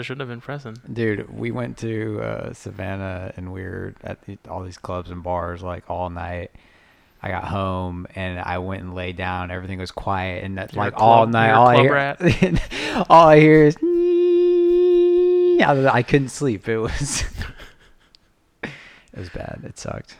I shouldn't have been pressing. Dude, we went to uh, Savannah and we were at the, all these clubs and bars like all night. I got home and I went and lay down. Everything was quiet and that, like all night, all I hear, all I hear is. I couldn't sleep. It was. it was bad. It sucked.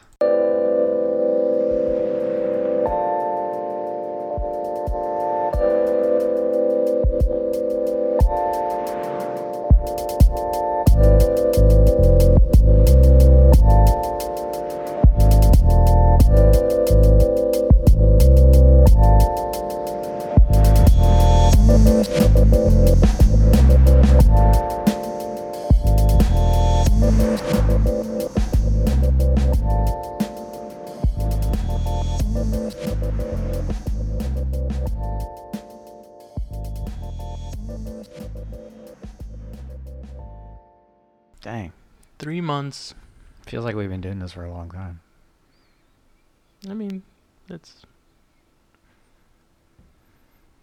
Doing this for a long time. I mean, it's.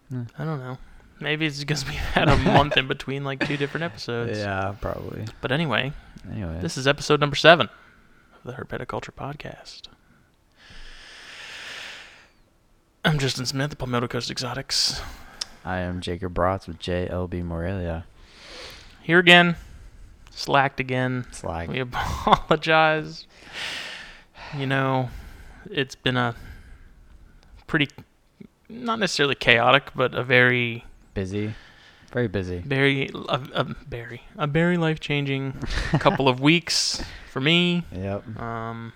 Hmm. I don't know. Maybe it's because we had a month in between like two different episodes. Yeah, probably. But anyway, Anyway. this is episode number seven of the Herpeticulture Podcast. I'm Justin Smith, of Palmetto Coast Exotics. I am Jacob Bratz with JLB Morelia. Here again, slacked again. It's like We apologize. You know, it's been a pretty, not necessarily chaotic, but a very, busy, very busy. very, a, a very, a very life changing couple of weeks for me. Yep. Um,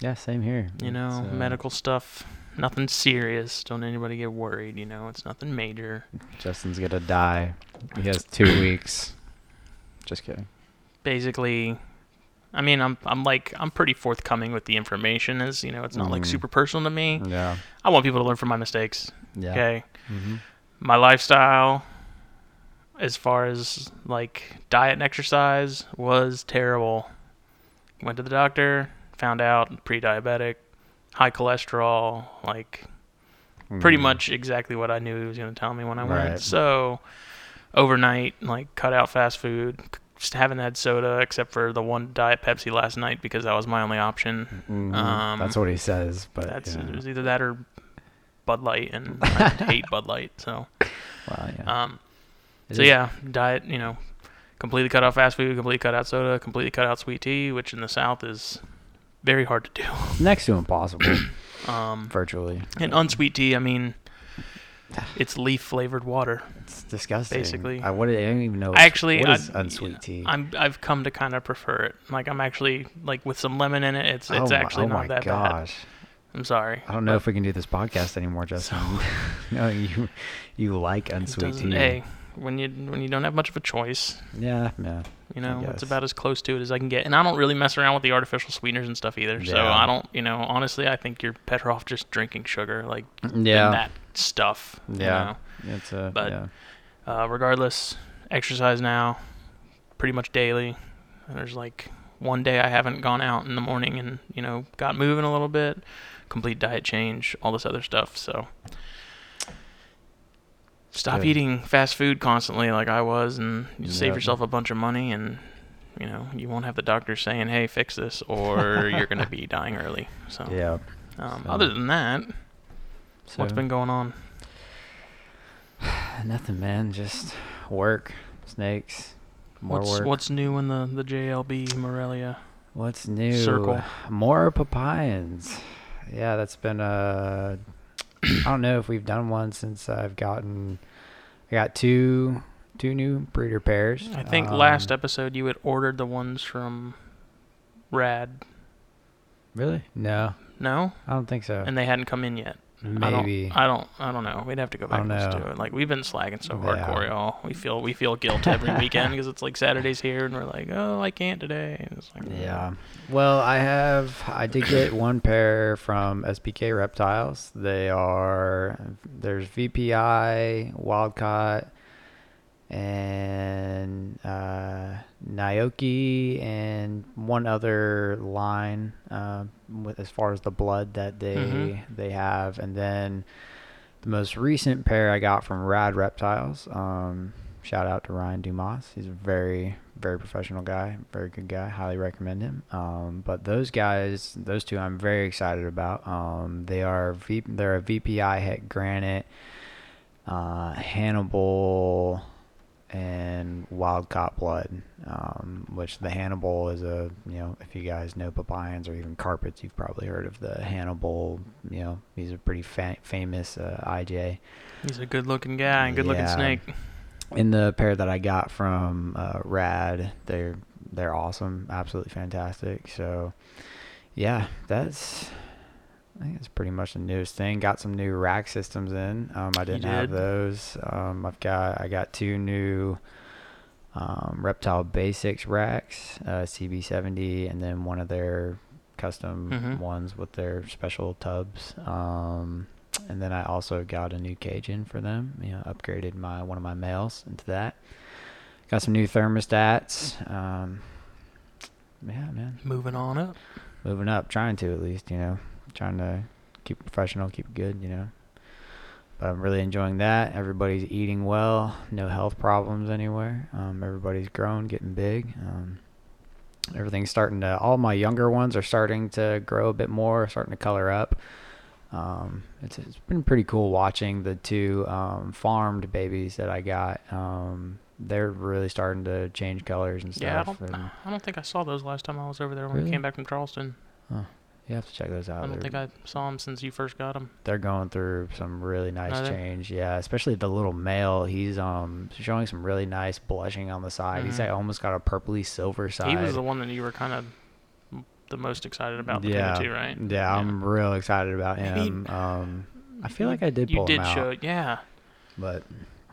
Yeah, same here. you know, It's, uh, medical stuff. Nothing serious. Don't anybody get worried. You know, it's nothing major. Justin's gonna die. He has two weeks. Just kidding. Basically, I mean, I'm I'm like I'm pretty forthcoming with the information. As you know, it's not like Mhm. super personal to me. Yeah. I want people to learn from my mistakes. Yeah. Okay. hmm my lifestyle as far as like diet and exercise was terrible. Went to the doctor, found out pre-diabetic, high cholesterol, like pretty much exactly what I knew he was going to tell me when I went. Mm-hmm. Right. So overnight, like cut out fast food, just haven't had soda except for the one diet Pepsi last night because that was my only option. Mhm. um, That's what he says, but That's yeah. it was either that or Bud Light, and I hate Bud Light. So, Wow, yeah. um, so is- yeah, diet, you know, completely cut out fast food, completely cut out soda, completely cut out sweet tea, which in the South is very hard to do. next to impossible, Um, virtually. and unsweet tea, I mean, it's leaf flavored water. It's disgusting. basically- I, what, I don't even know. Actually, what I- unsweet tea? I'm I've come to kind of prefer it. Like I'm actually like with some lemon in it. It's it's oh my, actually oh not that bad. gosh. I'm sorry. I don't know if we can do this podcast anymore, Justin. no, you you like unsweet tea. Hey, when you when you don't have much of a choice, Yeah, yeah. You know, it's about as close to it as I can get. And I don't really mess around with the artificial sweeteners and stuff either. So I don't, you know, honestly, I think you're better off just drinking sugar, like Yeah. that stuff. you Yeah. It's a But- yeah. Uh, regardless, exercise now, pretty much daily. There's like one day I haven't gone out in the morning and you know got moving a little bit. Complete diet change, all this other stuff. So stop Good. eating fast food constantly like I was, and you save yourself a bunch of money, and you know you won't have the doctor saying, "Hey, fix this," or you're gonna be dying early. So, Yeah. um, so- other than that, what's been going on? Nothing, man. Just work, snakes, more what's work. what's new in the the JLB Morelia? What's new? Circle. More papayans. Yeah, that's been uh I don't know if we've done one since I've gotten I got two two new breeder pairs. I think last Um, episode you had ordered the ones from Rad. Really? No. No, I don't think so. and they hadn't come in yet. Maybe. I don't. I don't. I don't know. We'd have to go back and listen to it. Like we've been slagging so Yeah. hardcore, y'all. We feel we feel guilt every weekend because it's like Saturday's here and we're like, oh, I can't today. Like, Yeah. Well, I have I did get one pair from SPK Reptiles. They are there's VPI, Wild Caught, and uh, Naoki, and one other line uh, with as far as the blood that they Mhm. they have, and then the most recent pair I got from Rad Reptiles. Um, shout out to Ryan Dumas. He's a very, very professional guy, very good guy. Highly recommend him. Um, but those guys, those two, I'm very excited about. Um, they are v, they're a VPI Het Granite, uh, Hannibal, and Wild Caught Blood. Um, which the Hannibal is a you know if you guys know papayans or even carpets, you've probably heard of the Hannibal. You know he's a pretty fa- famous uh, IJ. He's a good-looking guy, and good looking Yeah. snake. In the pair that I got from uh, Rad, they're they're awesome, absolutely fantastic. So, yeah, that's I think that's pretty much the newest thing. Got some new rack systems in. Um, I didn't have those. Um, I've got I got two new um, Reptile Basics racks, uh, CB70, and then one of their custom Mhm. ones with their special tubs. Um, and then I also got a new cage in for them. You know, upgraded my one of my males into that. Got some new thermostats. Um, yeah, man, Moving on up. moving up, trying to at least, you know, trying to keep professional, keep good, you know. But I'm really enjoying that. Everybody's eating well, no health problems anywhere. Um, everybody's grown, getting big. Um, everything's starting to. All my younger ones are starting to grow a bit more, starting to color up. Um, it's it's been pretty cool watching the two um, farmed babies that I got. Um, they're really starting to change colors and Yeah, I stuff. don't, I don't think I saw those last time I was over there when we came back from Charleston. You have to check those out. I don't They're- think I saw them since you first got them. they're going through some really nice Are they? change. Yeah, especially the little male. He's um showing some really nice blushing on the side. He's Mhm. like, almost got a purpley silver side. He was the one that you were kind of the most excited about between yeah, the two, right? Yeah, I'm real excited about Maybe- him. Um, I feel like I did You pull did him out, show, yeah. but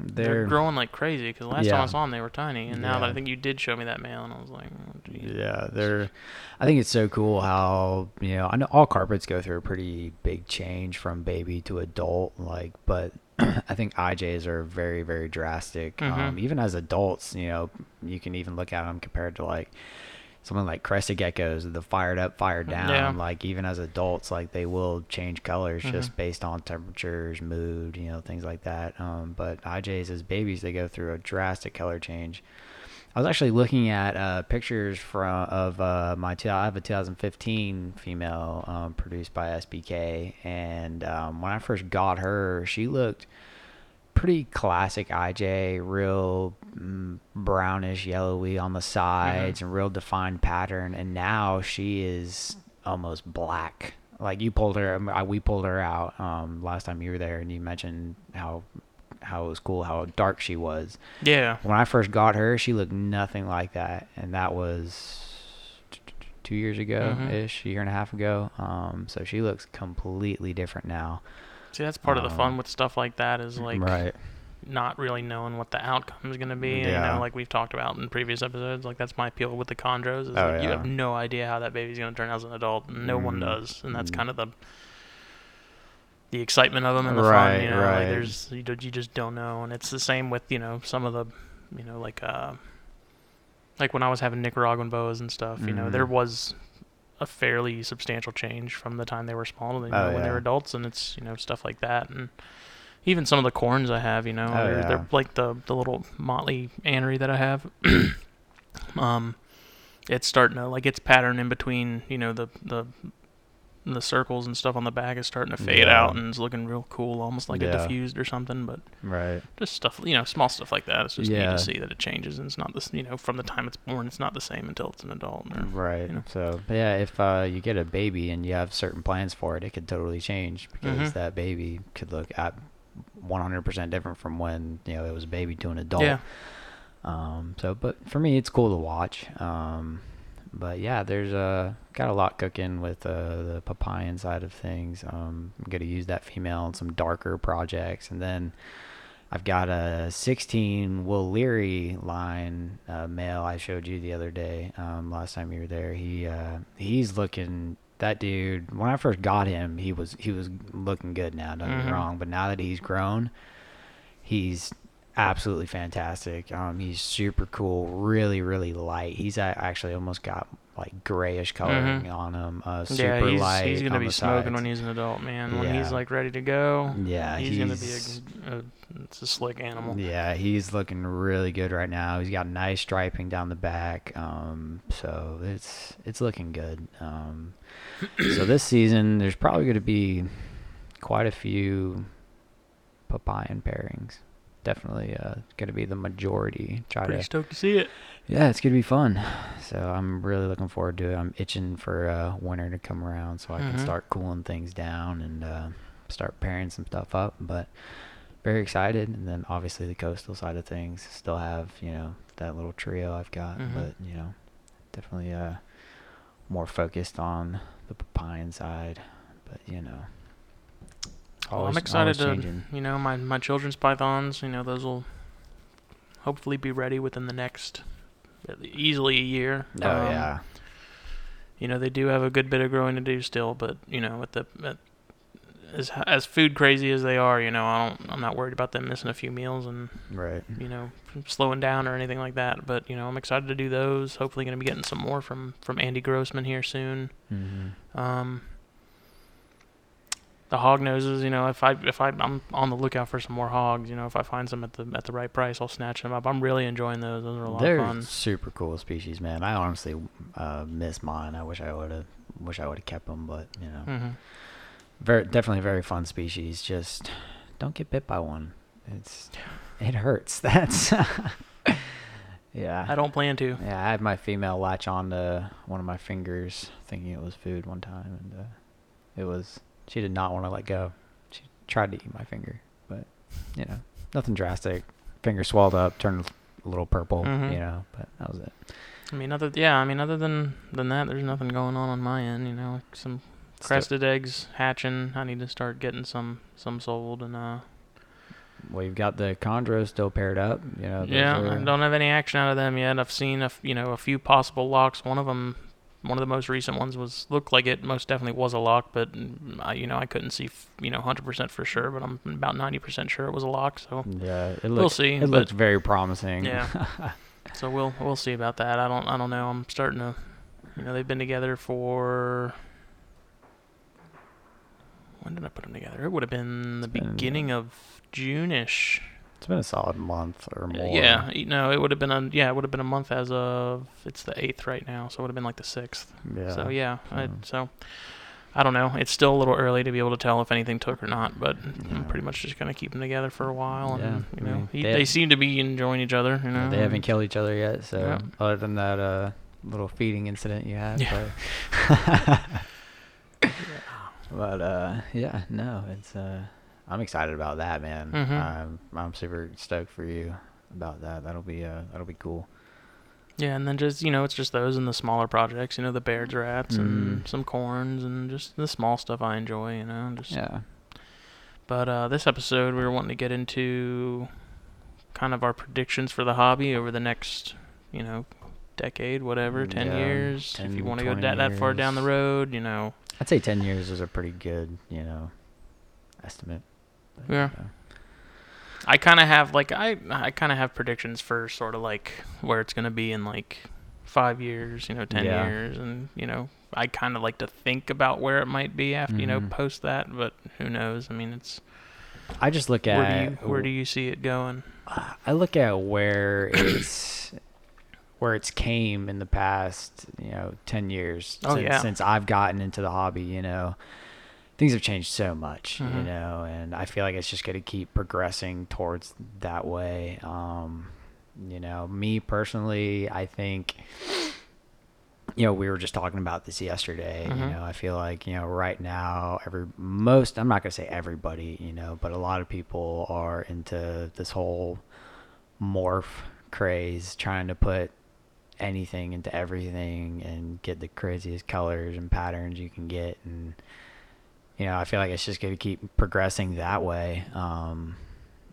They're, they're, growing like crazy because last time I saw them they were tiny, and now that I think you did show me that male, and I was like, oh. Yeah, they're. I think it's so cool how you know I know all carpets go through a pretty big change from baby to adult, like, but I think IJs are very very drastic. Um, Mhm. even as adults, you know, you can even look at them compared to like something like crested geckos, the fired up, fired down. Yeah. Like even as adults, like they will change colors just Mhm. based on temperatures, mood, you know, things like that. Um, but IJs as babies, they go through a drastic color change. I was actually looking at uh, pictures from of uh, my two, I have a 2015 female um, produced by SBK, and um, when I first got her, she looked pretty classic IJ, real mm, brownish, yellowy on the sides, and real defined pattern. And now she is almost black. Like you pulled her, we pulled her out um, last time you were there, and you mentioned how how it was cool how dark she was yeah, when I first got her, she looked nothing like that, and that was two years ago ish, a year and a half ago. Um, so she looks completely different now. See that's part of the fun Um, with stuff like that is like right. not really knowing what the outcome is going to be. You know, like we've talked about in previous episodes, like that's my appeal with the chondros. Is Oh, like you have no idea how that baby's going to turn out as an adult. and No one Mm. does, and that's Mm. kind of the the excitement of them and the Right, fun. You know, right. like there's you, you just don't know, and it's the same with you know some of the you know like uh like when I was having Nicaraguan boas and stuff. You know, Mhm. there was a fairly substantial change from the time they were small to you Oh, know, when they were adults, and it's you know stuff like that and even some of the corns I have, you know, Oh, they're, yeah. they're like the the little motley anery that I have. um, it's starting to like its pattern in between, you know, the the the circles and stuff on the back is starting to fade Yeah. out and it's looking real cool, almost like a diffused or something. But Right. just stuff, you know, small stuff like that. It's just neat to see that it changes and it's not this, you know, from the time it's born, it's not the same until it's an adult. or- Right. you know. So yeah, if uh, you get a baby and you have certain plans for it, it could totally change because Mhm. that baby could look at 100% different from when you know it was a baby to an adult. Yeah. Um, so, but for me, it's cool to watch. Um, but yeah, there's uh, got a lot cooking with uh, the papayan side of things. Um, I'm gonna use that female on some darker projects, and then I've got a 16 Will Leary line uh, male I showed you the other day. Um, last time you were there, he uh, he's looking. That dude, when I first got him, he was he was looking good. Now, don't get Mhm. me wrong, but now that he's grown, he's absolutely fantastic. Um, he's super cool, really, really light. He's actually almost got like grayish coloring on him. Uh, super Mm-hmm. yeah, he's, light. he's gonna on be smoking when he's an adult, man. When he's like ready to go, Yeah, he's, gonna be a, a it's a slick animal. Yeah, he's looking really good right now. He's got nice striping down the back. Um, so it's it's looking good. Um, so this season, there's probably going to be quite a few Papayan pairings. Definitely uh, going to be the majority. Try Pretty to stoked to see it. yeah, it's gonna be fun. So I'm really looking forward to it. I'm itching for uh, winter to come around so I can Mhm. start cooling things down and uh, start pairing some stuff up. But very excited. And then obviously the coastal side of things still have you know that little trio I've got, Mhm. but you know definitely uh, more focused on the pine side. But you know. Well, I'm excited to, changing. you know, my my children's pythons. You know, those will hopefully be ready within the next easily a year. Oh Um, yeah. You know, they do have a good bit of growing to do still, but you know, with the at, as as food crazy as they are, you know, I don't, I'm not worried about them missing a few meals and Right. you know slowing down or anything like that. But you know, I'm excited to do those. Hopefully, going to be getting some more from from Andy Grossman here soon. Mm-hmm. Um, the hog noses, you know, if I if I I'm on the lookout for some more hogs, you know, if I find some at the at the right price, I'll snatch them up. I'm really enjoying those. Those are a lot They're of fun. super cool species, man. I honestly uh, miss mine. I wish I would have, wish I would have kept them, but you know, hmm very definitely very fun species. Just don't get bit by one. It's it hurts. That's yeah. I don't plan to. Yeah, I had my female latch on to one of my fingers, thinking it was food one time, and uh, it was. She did not want to let go. She tried to eat my finger, but you know, nothing drastic. Finger swelled up, turned a little purple, Mhm. you know, but that was it. I mean, other yeah, I mean, other than than that, there's nothing going on on my end. You know, some Still- crested eggs hatching. I need to start getting some some sold and uh. Well, you've got the chondros still paired up, you know. Yeah, are- I don't have any action out of them yet. I've seen a f- you know a few possible locks. One of them, one of the most recent ones was looked like it most definitely was a lock, but mm, I, you know I couldn't see you know 100% for sure, but I'm about 90% sure it was a lock. So Yeah, it we'll looks. see. It but looks very promising. yeah, so we'll we'll see about that. I don't I don't know. I'm starting to, you know, they've been together for. When did I put them together? It would have been the beginning of June-ish. It's been a solid month or more. Yeah, no, it would have been a yeah, it would have been a month as of it's the eighth right now, so it would have been like the sixth. Yeah. So yeah, I, Mm. so I don't know. It's still a little early to be able to tell if anything took or not, but Yeah. I'm pretty much just gonna keep them together for a while, and Yeah, you I know, mean, he, they they, seem to be enjoying each other. You know, They haven't killed each other yet, so Yeah. other than that uh, little feeding incident you had. Yeah. But, but uh, yeah, no, it's uh, I'm excited about that, man. Mhm. I'm I'm super stoked for you about that. That'll be uh, that'll be cool. Yeah, and then just you know, it's just those and the smaller projects. You know, the Baird's rats and Mm. some corns and just the small stuff I enjoy. You know, just Yeah. But uh, this episode, we were wanting to get into kind of our predictions for the hobby over the next, you know, decade, whatever, 10 Yeah, years. if you want to go 20 that, that far down the road, you know. I'd say ten years is a pretty good, you know, estimate. Yeah. you. I kind of have, like, I, I kind of have predictions for sort of like where it's going to be in like five years, you know, 10 Yeah. years. And, you know, I kind of like to think about where it might be after, you know, Mhm. post that. But who knows? I mean, it's I just look where at do you where do you see it going? I look at where it's where it's came in the past, you know, ten years Oh, since, yeah. since I've gotten into the hobby. You know, things have changed so much. You Mhm. know, and I feel like it's just going to keep progressing towards that way. Um, you know, me personally, I think. You know, we were just talking about this yesterday. You Mhm. know, I feel like you know right now, every most I'm not gonna say everybody, you know, but a lot of people are into this whole morph craze, trying to put anything into everything and get the craziest colors and patterns you can get, and you know, I feel like it's just gonna keep progressing that way. Um,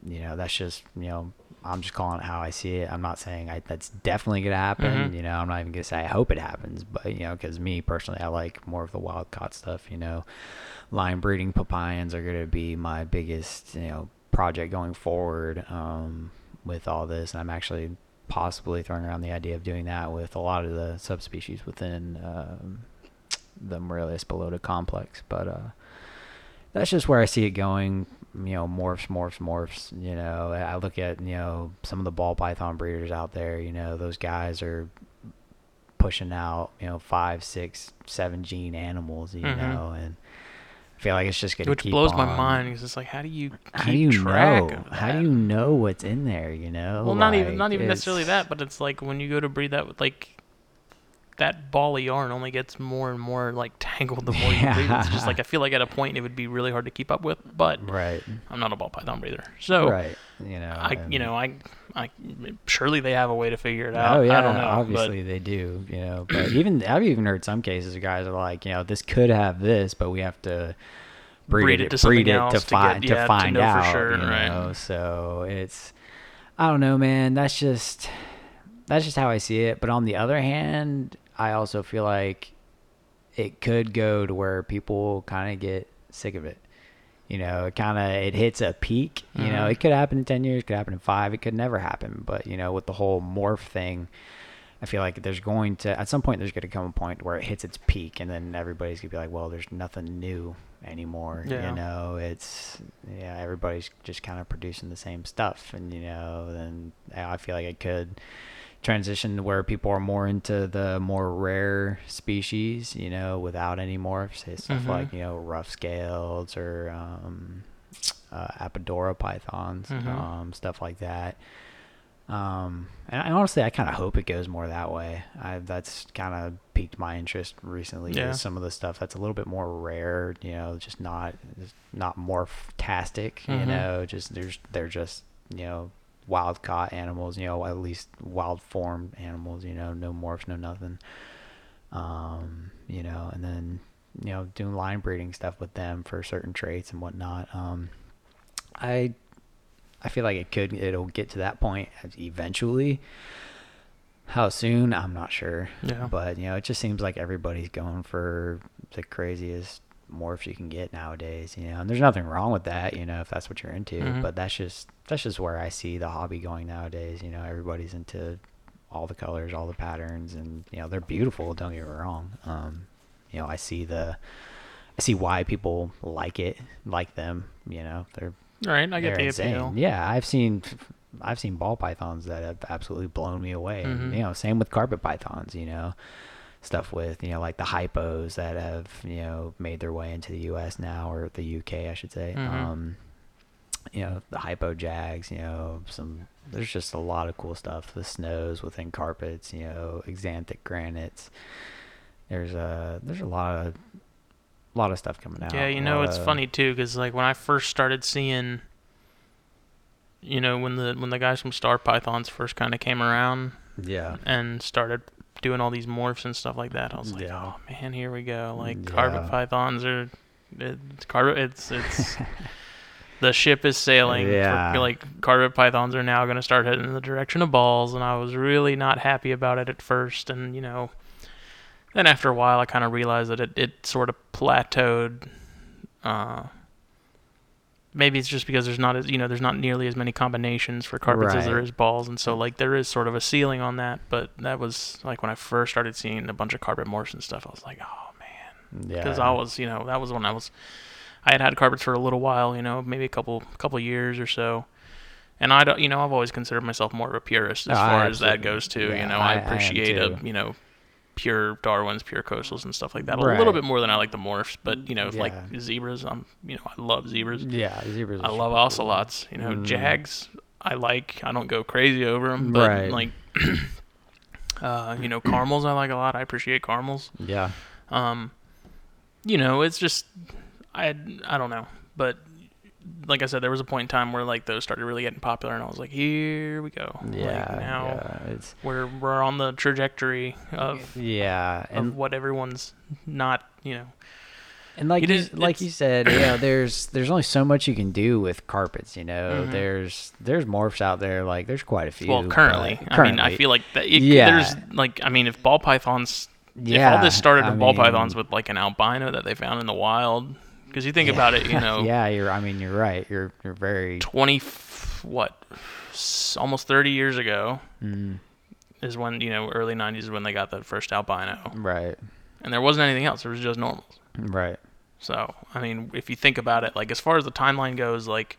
you know, that's just you know, I'm just calling it how I see it. I'm not saying I, that's definitely gonna happen. Mhm. You know, I'm not even gonna say I hope it happens, but you know, because me personally, I like more of the wild caught stuff. You know, line breeding papayans are gonna be my biggest you know project going forward um, with all this, and I'm actually possibly throwing around the idea of doing that with a lot of the subspecies within um, the Morelia spilota complex. But uh, that's just where I see it going. You know, morphs, morphs, morphs. You know, I look at you know some of the ball python breeders out there. You know, those guys are pushing out you know five, six, seven gene animals. You Mhm. know, and I feel like it's just gonna Which blows my mind because it's like, how do you How do you track know? How do you know what's in there? You know. Well, not even not even necessarily that, but it's like when you go to breed that with like that ball of yarn only gets more and more like tangled the more you breed. It's just like I feel like at a point it would be really hard to keep up with. But Right. I'm not a ball python breeder, so right. You know. I you know I I surely they have a way to figure it out. Oh yeah, I don't know, obviously they do. You know, but even I've even heard some cases of guys are like, you know, this could have this, but we have to breed, Breed it, to breed it to to get- find yeah, to to find out. sure, you right. know, so it's I don't know, man. That's just that's just how I see it. But on the other hand, I also feel like it could go to where people kind of get sick of it. You know, it kind of it hits a peak. You know, Mhm. it could happen in ten years, it could happen in five, it could never happen. But you know, with the whole morph thing, I feel like there's going to at some point there's going to come a point where it hits its peak, and then everybody's gonna be like, well, there's nothing new anymore. Yeah. You know, it's yeah, everybody's just kind of producing the same stuff, and you know, then I feel like it could transition to where people are more into the more rare species, you know, without any morphs, say stuff Mhm. like you know rough scales or um, uh, Apodora pythons, Mhm. um, stuff like that. Um, and I, honestly, I kind of hope it goes more that way. I, that's kind of piqued my interest recently. Yeah. Is some of the stuff that's a little bit more rare, you know, just not just not morph-tastic, you Mhm. know, just there's they're just you know wild caught animals, you know, at least wild formed animals, you know, no morphs, no nothing. Um, you know, and then you know doing line breeding stuff with them for certain traits and whatnot. Um, I I feel like it could it'll get to that point eventually. How soon? I'm not sure. Yeah. But you know, it just seems like everybody's going for the craziest morphs you can get nowadays. You know, and there's nothing wrong with that. You know, if that's what you're into. Mhm. But that's just that's just where I see the hobby going nowadays. You know, everybody's into all the colors, all the patterns, and you know they're beautiful. Don't get me wrong. Um, you know, I see the I see why people like it, like them. You know, they're Right, I get the insane. appeal. Yeah, I've seen I've seen ball pythons that have absolutely blown me away. And, Mhm. you know, same with carpet pythons. You know, stuff with you know like the hypos that have you know made their way into the U.S. now or the U.K. I should say. Mhm. Um, you know the hypo jags. You know some. There's just a lot of cool stuff. The snows within carpets. You know xanthic granites. There's a there's a lot of a lot of stuff coming out. Yeah, you know it's of- funny too, because like when I first started seeing, you know, when the when the guys from Star Pythons first kind of came around Yeah. and started doing all these morphs and stuff like that, I was like, Yeah. oh man, here we go. Like carpet Yeah. pythons are, it's carpet. It's it's the ship is sailing. for- Yeah. like carpet pythons are now going to start heading in the direction of balls, and I was really not happy about it at first, and you know. Then after a while, I kind of realized that it, it sort of plateaued. Uh, maybe it's just because there's not as you know there's not nearly as many combinations for carpets as there is balls, and so like there is sort of a ceiling on that. But that was like when I first started seeing a bunch of carpet morphs and stuff. I was like, oh man, Yeah. because I was you know that was when I was I had had carpets for a little while, you know, maybe a couple couple years or so. And I don't, you know, I've always considered myself more of a purist as Oh, far as that goes too. yeah, you know, I- I I appreciate a, you know, pure Darwins, pure coastals and stuff like that. A Right. little bit more than I like the morphs, but you know, like zebras, I'm, you know, I love zebras. Yeah, zebras. I love cool. ocelots. You know, Mm. jags, I like. I don't go crazy over them, but Right. like, uh, you know, caramels, I like a lot. I appreciate caramels. Yeah. Um, you know, it's just I I don't know, but like I said, there was a point in time where like those started really getting popular, and I was like, here we go. Yeah. like, now yeah. It's we're we're on the trajectory of yeah, of and what everyone's not, you know. and like you, is- like you said, you know, there's there's only so much you can do with carpets. You know, Mhm. there's there's morphs out there. Like there's quite a few. Well, currently, but I mean, I feel like that. It, Yeah. There's like, I mean, if ball pythons, yeah, if all this started I with ball mean, pythons with like an albino that they found in the wild, because you think yeah, about it, you know, yeah, you're. I mean, you're right. You're you're very. 20, what, almost 30 years ago Mm, is when you know early 90s is when they got that first albino, right. and there wasn't anything else. There was just normals. Right. So I mean, if you think about it, like as far as the timeline goes, like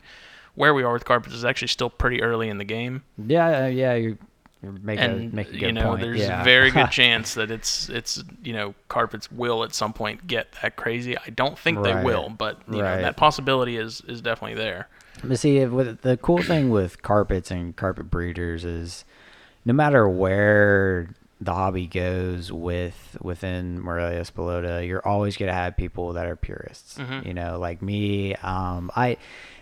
where we are with carpets is actually still pretty early in the game, Yeah. uh, Yeah. You you make and a make a good you know point. there's yeah. a very good chance that it's it's you know carpets will at some point get that crazy. I don't think they will, but you Right. know that possibility is is definitely there. But see, with the cool thing with carpets and carpet breeders is, no matter where the hobby goes with within Morelia Spilota, you're always gonna have people that are purists. Mhm. You know, like me. Um, I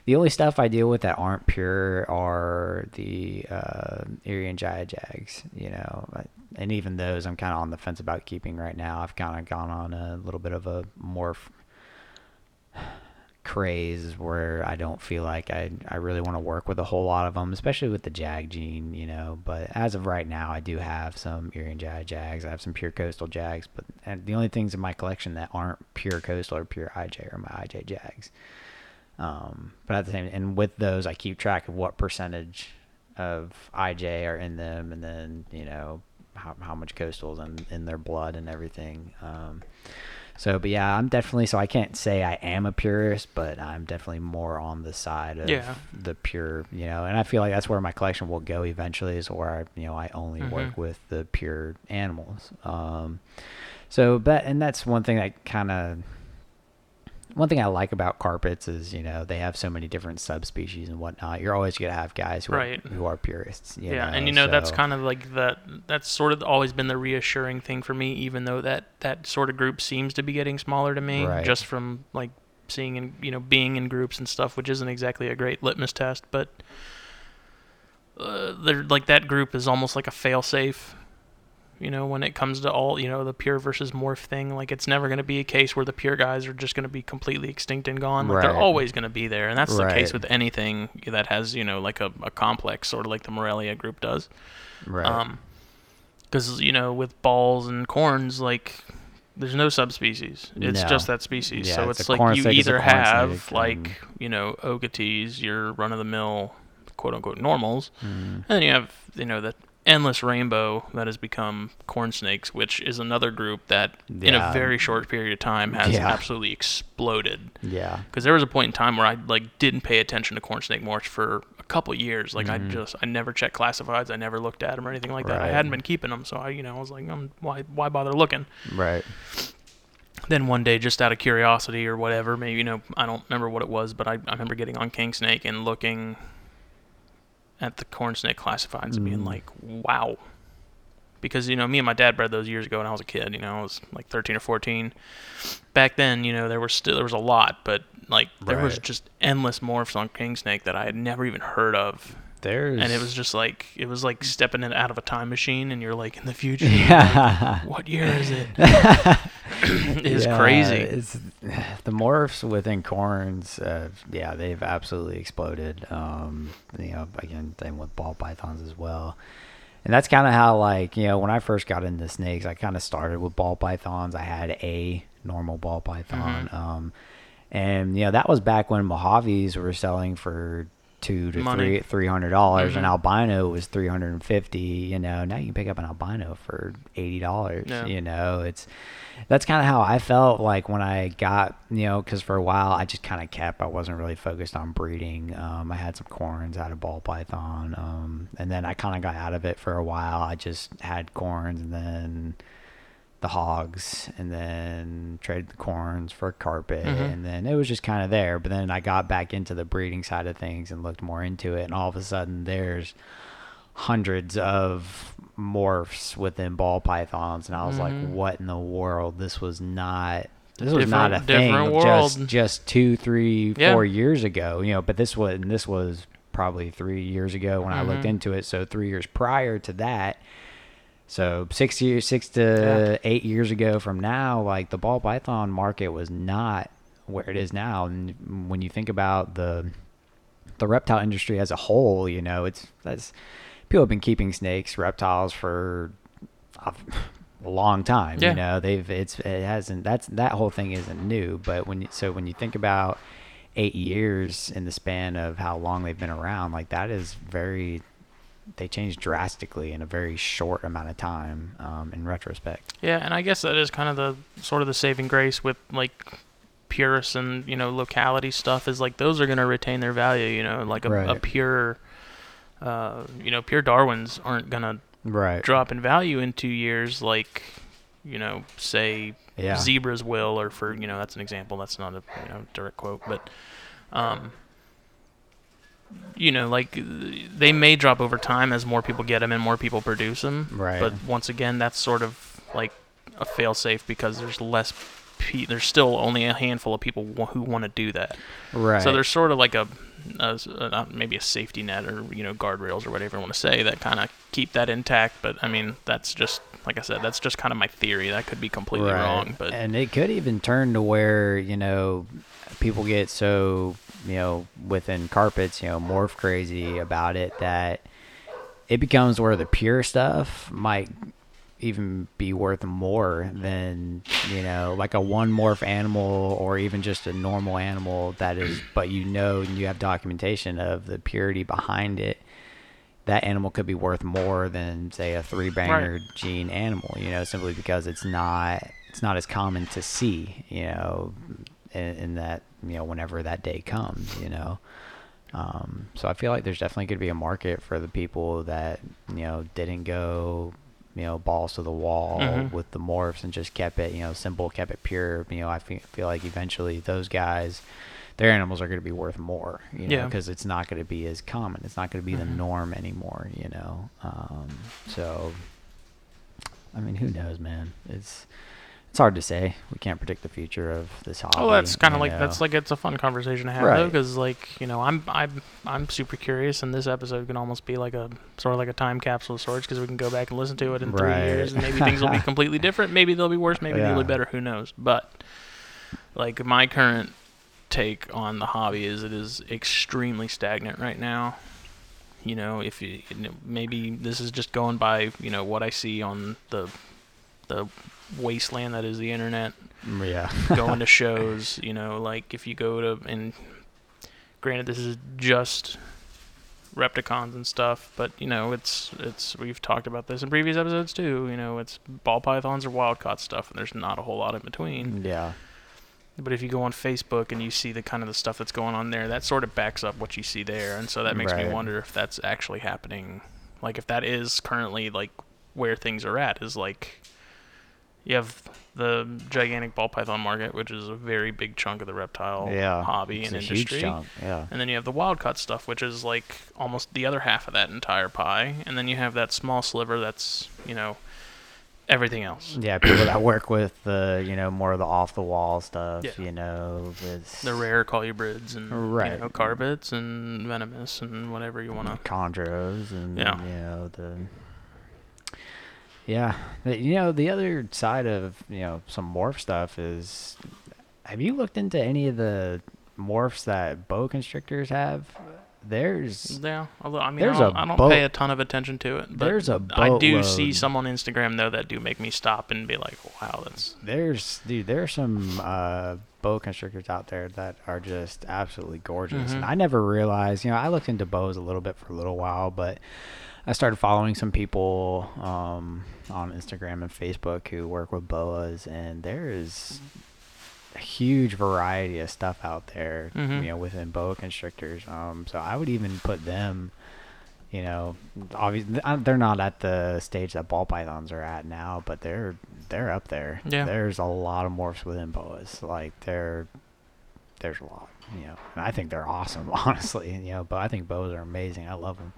the only stuff I deal with that aren't pure are the uh, Irian Jaya Jags. You know, and even those I'm kind of on the fence about keeping right now. I've kind of gone on a little bit of a morph craze where I don't feel like I I really want to work with a whole lot of them, especially with the Jag gene, you know. But as of right now, I do have some Erie and Jags. I have some pure coastal Jags, but the only things in my collection that aren't pure coastal or pure IJ are my IJ Jags. Um, but at the same, and with those, I keep track of what percentage of IJ are in them, and then you know how how much coastals in in their blood and everything. Um, so, but yeah, I'm definitely so I can't say I am a purist, but I'm definitely more on the side of Yeah. the pure, you know, and I feel like that's where my collection will go eventually is where I, you know, I only Mhm. work with the pure animals. Um, so, but, and that's one thing that kind of, one thing I like about carpets is, you know, they have so many different subspecies and whatnot. You're always going to have guys who Right. are, who are purists. You yeah, know, and you know that's kind of like that. That's sort of always been the reassuring thing for me, even though that that sort of group seems to be getting smaller to me, Right. just from like seeing and you know being in groups and stuff, which isn't exactly a great litmus test, but uh, they're like that group is almost like a fail-safe. You know, when it comes to all you know the pure versus morph thing, like it's never going to be a case where the pure guys are just going to be completely extinct and gone. Like they're always going to be there, and that's the case with anything that has you know like a, a complex, sort of like the Morelia group does. right. Um, because you know with balls and corns, like there's no subspecies. It's No. just that species. Yeah, so it's it's, like you snake is a either have like and- you know Okeetees, your run of the mill, quote unquote normals, Mm. and then you have you know the endless rainbow that has become corn snakes, which is another group that in a very short period of time has Yeah. absolutely exploded. yeah. Because there was a point in time where I like didn't pay attention to corn snake morphs for a couple years. Like I Mhm. just I never checked classifieds. I never looked at them or anything like that. I hadn't been keeping them, so I you know I was like, um, why why bother looking? Right. Then one day, just out of curiosity or whatever, maybe you know I don't remember what it was, but I, I remember getting on Kingsnake and looking at the corn snake classifieds and being Mm. like, wow. Because you know me and my dad bred those years ago when I was a kid. You know I was like 13 or 14. Back then, you know there was still there was a lot, but like there was just endless morphs on Kingsnake that I had never even heard of, There's and it was just like it was like stepping in out of a time machine, and you're like in the future. yeah. What year is it? it's Yeah, crazy. It's the morphs within corns. Uh, yeah, they've absolutely exploded. Um, you know, again, same with ball pythons as well. And that's kind of how, like, you know, when I first got into snakes, I kind of started with ball pythons. I had a normal ball python, Mm-hmm. um, and you know that was back when Mojaves were selling for two to Money. three three hundred dollars, and Mhm. albino was three hundred and fifty. You know, now you can pick up an albino for eighty dollars. Yeah. You know, it's that's kind of how I felt like when I got, you know, because for a while I just kind of kept, I wasn't really focused on breeding. Um, I had some corns, had a ball python, um, and then I kind of got out of it for a while. I just had corns and then the hogs, and then traded the corns for carpet, Mhm. and then it was just kind of there. But then I got back into the breeding side of things and looked more into it, and all of a sudden there's hundreds of morphs within ball pythons and I was like Mhm. what in the world this was not this was not a thing different just just two three Yeah. four years ago you know but this was and this was probably three years ago when I looked Mhm. into it so three years prior to that so six years six to eight years ago from now like the ball python market was not where it is now and when you think about the the reptile industry as a whole, you know, it's that's people have been keeping snakes, reptiles for a, long time. Yeah. You know, they've it's it hasn't that's that whole thing isn't new. But when you, so when you think about eight years in the span of how long they've been around. Like that is very. They changed drastically in a very short amount of time. Um, in retrospect. Yeah, and I guess that is kind of the sort of the saving grace with like purists and you know locality stuff is like those are going to retain their value. You know, like a, a pure, uh, you know, pure Darwins aren't going to Right. drop in value in two years like you know say Yeah. zebras will or for you know that's an example that's not a you know direct quote but um you know like they may drop over time as more people get them and more people produce them Right. but once again that's sort of like a fail safe because there's less pe- there's still only a handful of people wh- who want to do that Right. so there's sort of like a, uh, not maybe a safety net or you know guardrails or whatever you want to say that kind of keep that intact. But I mean that's just like I said, that's just kind of my theory. That could be completely Right. wrong. But and it could even turn to where you know people get so you know within carpets you know morph crazy about it that it becomes where the pure stuff might even be worth more than you know like a one morph animal or even just a normal animal that is but you know and you have documentation of the purity behind it that animal could be worth more than say a three banger gene animal you know simply because it's not it's not as common to see you know in, in that you know whenever that day comes you know um, so I feel like there's definitely going to be a market for the people that you know didn't go you know balls to the wall Mhm. with the morphs and just kept it you know simple, kept it pure. You know I fe- feel like eventually those guys, their animals are going to be worth more. You know Yeah. because it's not going to be as common. It's not going to be the Mhm. norm anymore. You know, um, so I mean who knows, man? It's it's hard to say. We can't predict the future of this hobby. oh, that's kind of like that's like it's a fun conversation to have though, because like you know I'm I'm I'm super curious, and this episode can almost be like a sort of like a time capsule of sorts because we can go back and listen to it in three years, and maybe things will be completely different. Maybe they'll be worse. Maybe they'll be better. Who knows? But like my current take on the hobby is it is extremely stagnant right now. You know, if you you know, maybe this is just going by you know what I see on the the wasteland that is the internet yeah. going to shows, you know, like if you go to and granted this is just Repticons and stuff, but you know, it's it's we've talked about this in previous episodes too, you know, it's ball pythons or wild caught stuff and there's not a whole lot in between. yeah. But if you go on Facebook and you see the kind of the stuff that's going on there, that sort of backs up what you see there, and so that makes me wonder if that's actually happening. Like if that is currently like where things are at is like you have the gigantic ball python market, which is a very big chunk of the reptile Yeah. hobby and a industry. huge chunk. Yeah. And then you have the wild caught stuff, which is like almost the other half of that entire pie. And then you have that small sliver that's, you know, everything else. Yeah, people that work with the, you know, more of the off the wall stuff, Yeah. you know, with The rare colubrids and Right. you know, carpets and venomous and whatever you want to. chondros and Yeah. you know the Yeah, you know the other side of you know some morph stuff is, have you looked into any of the morphs that boa constrictors have? There's Yeah, although I mean, There's I don't, I don't boat- pay a ton of attention to it. But There's a I do see some on Instagram though that do make me stop and be like, "Wow, that's there's dude there's some uh boa constrictors out there that are just absolutely gorgeous and Mhm. i never realized you know i looked into boas a little bit for a little while but i started following some people um on instagram and facebook who work with boas and there is a huge variety of stuff out there Mhm. you know within boa constrictors um so i would even put them you know, obviously they're not at the stage that ball pythons are at now, but they're they're up there. Yeah. There's a lot of morphs within boas. Like they're there's a lot, you know. And I think they're awesome, honestly. You know, but I think boas are amazing. I love them.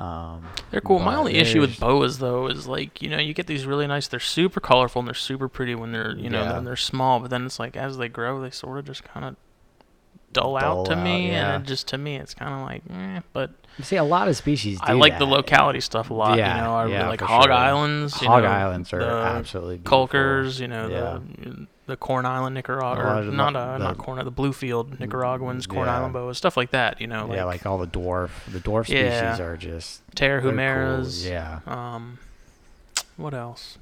Um, They're cool. My only issue with boas though is like you know you get these really nice. They're super colorful and they're super pretty when they're you know Yeah. when they're small. But then it's like as they grow, they sort of just kind of dull, out to out, me, yeah. and it just to me it's kind of like. Eh, but See, a lot of species. I do like the locality stuff a lot. Yeah, you know, I yeah, really like Hog sure. Islands. You Hog know, Islands are absolutely beautiful. Caulkers, you know, Yeah. the the Corn Island Nicaragua, or not uh, the- not Corn, the Bluefield Nicaraguans, Corn Yeah. Island boas, stuff like that. You know, like, yeah, like all the dwarf, the dwarf species Yeah. are just Terra they're cool. Yeah, Um, what else?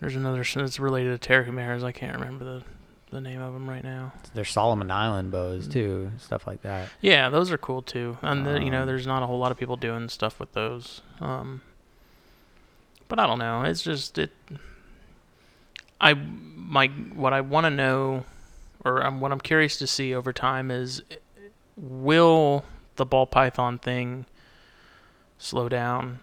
There's another that's related to Tarahumaras. I can't remember the the name of them right now. There's Solomon Island boas too, stuff like that. Yeah, those are cool too. And the, you know, Um, there's not a whole lot of people doing stuff with those. Um, but I don't know. It's just it. I my what I want to know, or um, what I'm curious to see over time is, will the ball python thing slow down?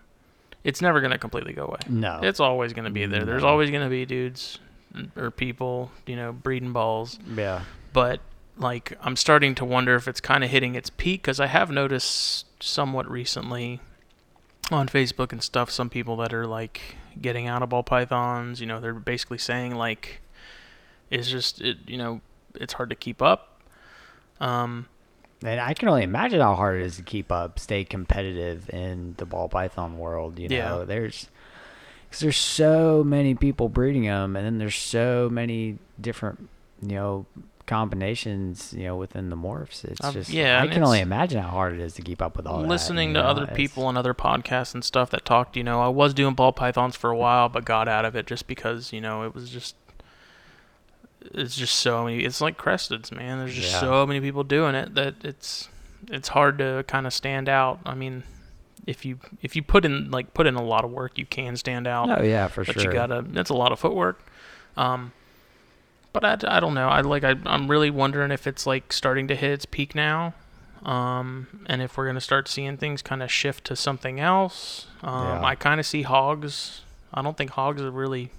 It's never gonna completely go away. No. It's always gonna be there. There's always gonna be dudes or people, you know, breeding balls yeah. but like I'm starting to wonder if it's kind of hitting its peak because I have noticed somewhat recently on Facebook and stuff some people that are like getting out of ball pythons. You know, they're basically saying like it's just it. You know, it's hard to keep up. Um, And I can only imagine how hard it is to keep up, stay competitive in the ball python world. You Yeah. know, there's because there's so many people breeding them, and then there's so many different, you know, combinations. You know, within the morphs, it's I've- just yeah, I can only imagine how hard it is to keep up with all that. listening you to know? other people and other podcasts and stuff that talked. You know, I was doing ball pythons for a while, but got out of it just because you know it was just. It's just so many. It's like cresteds, man. There's just Yeah. so many people doing it that it's it's hard to kind of stand out. I mean, if you if you put in like put in a lot of work, you can stand out. Oh yeah, for but sure. But you gotta. That's a lot of footwork. Um, but I, I don't know. I like I I'm really wondering if it's like starting to hit its peak now. Um, and if we're gonna start seeing things kind of shift to something else. Um, Yeah. I kind of see hogs. I don't think hogs are really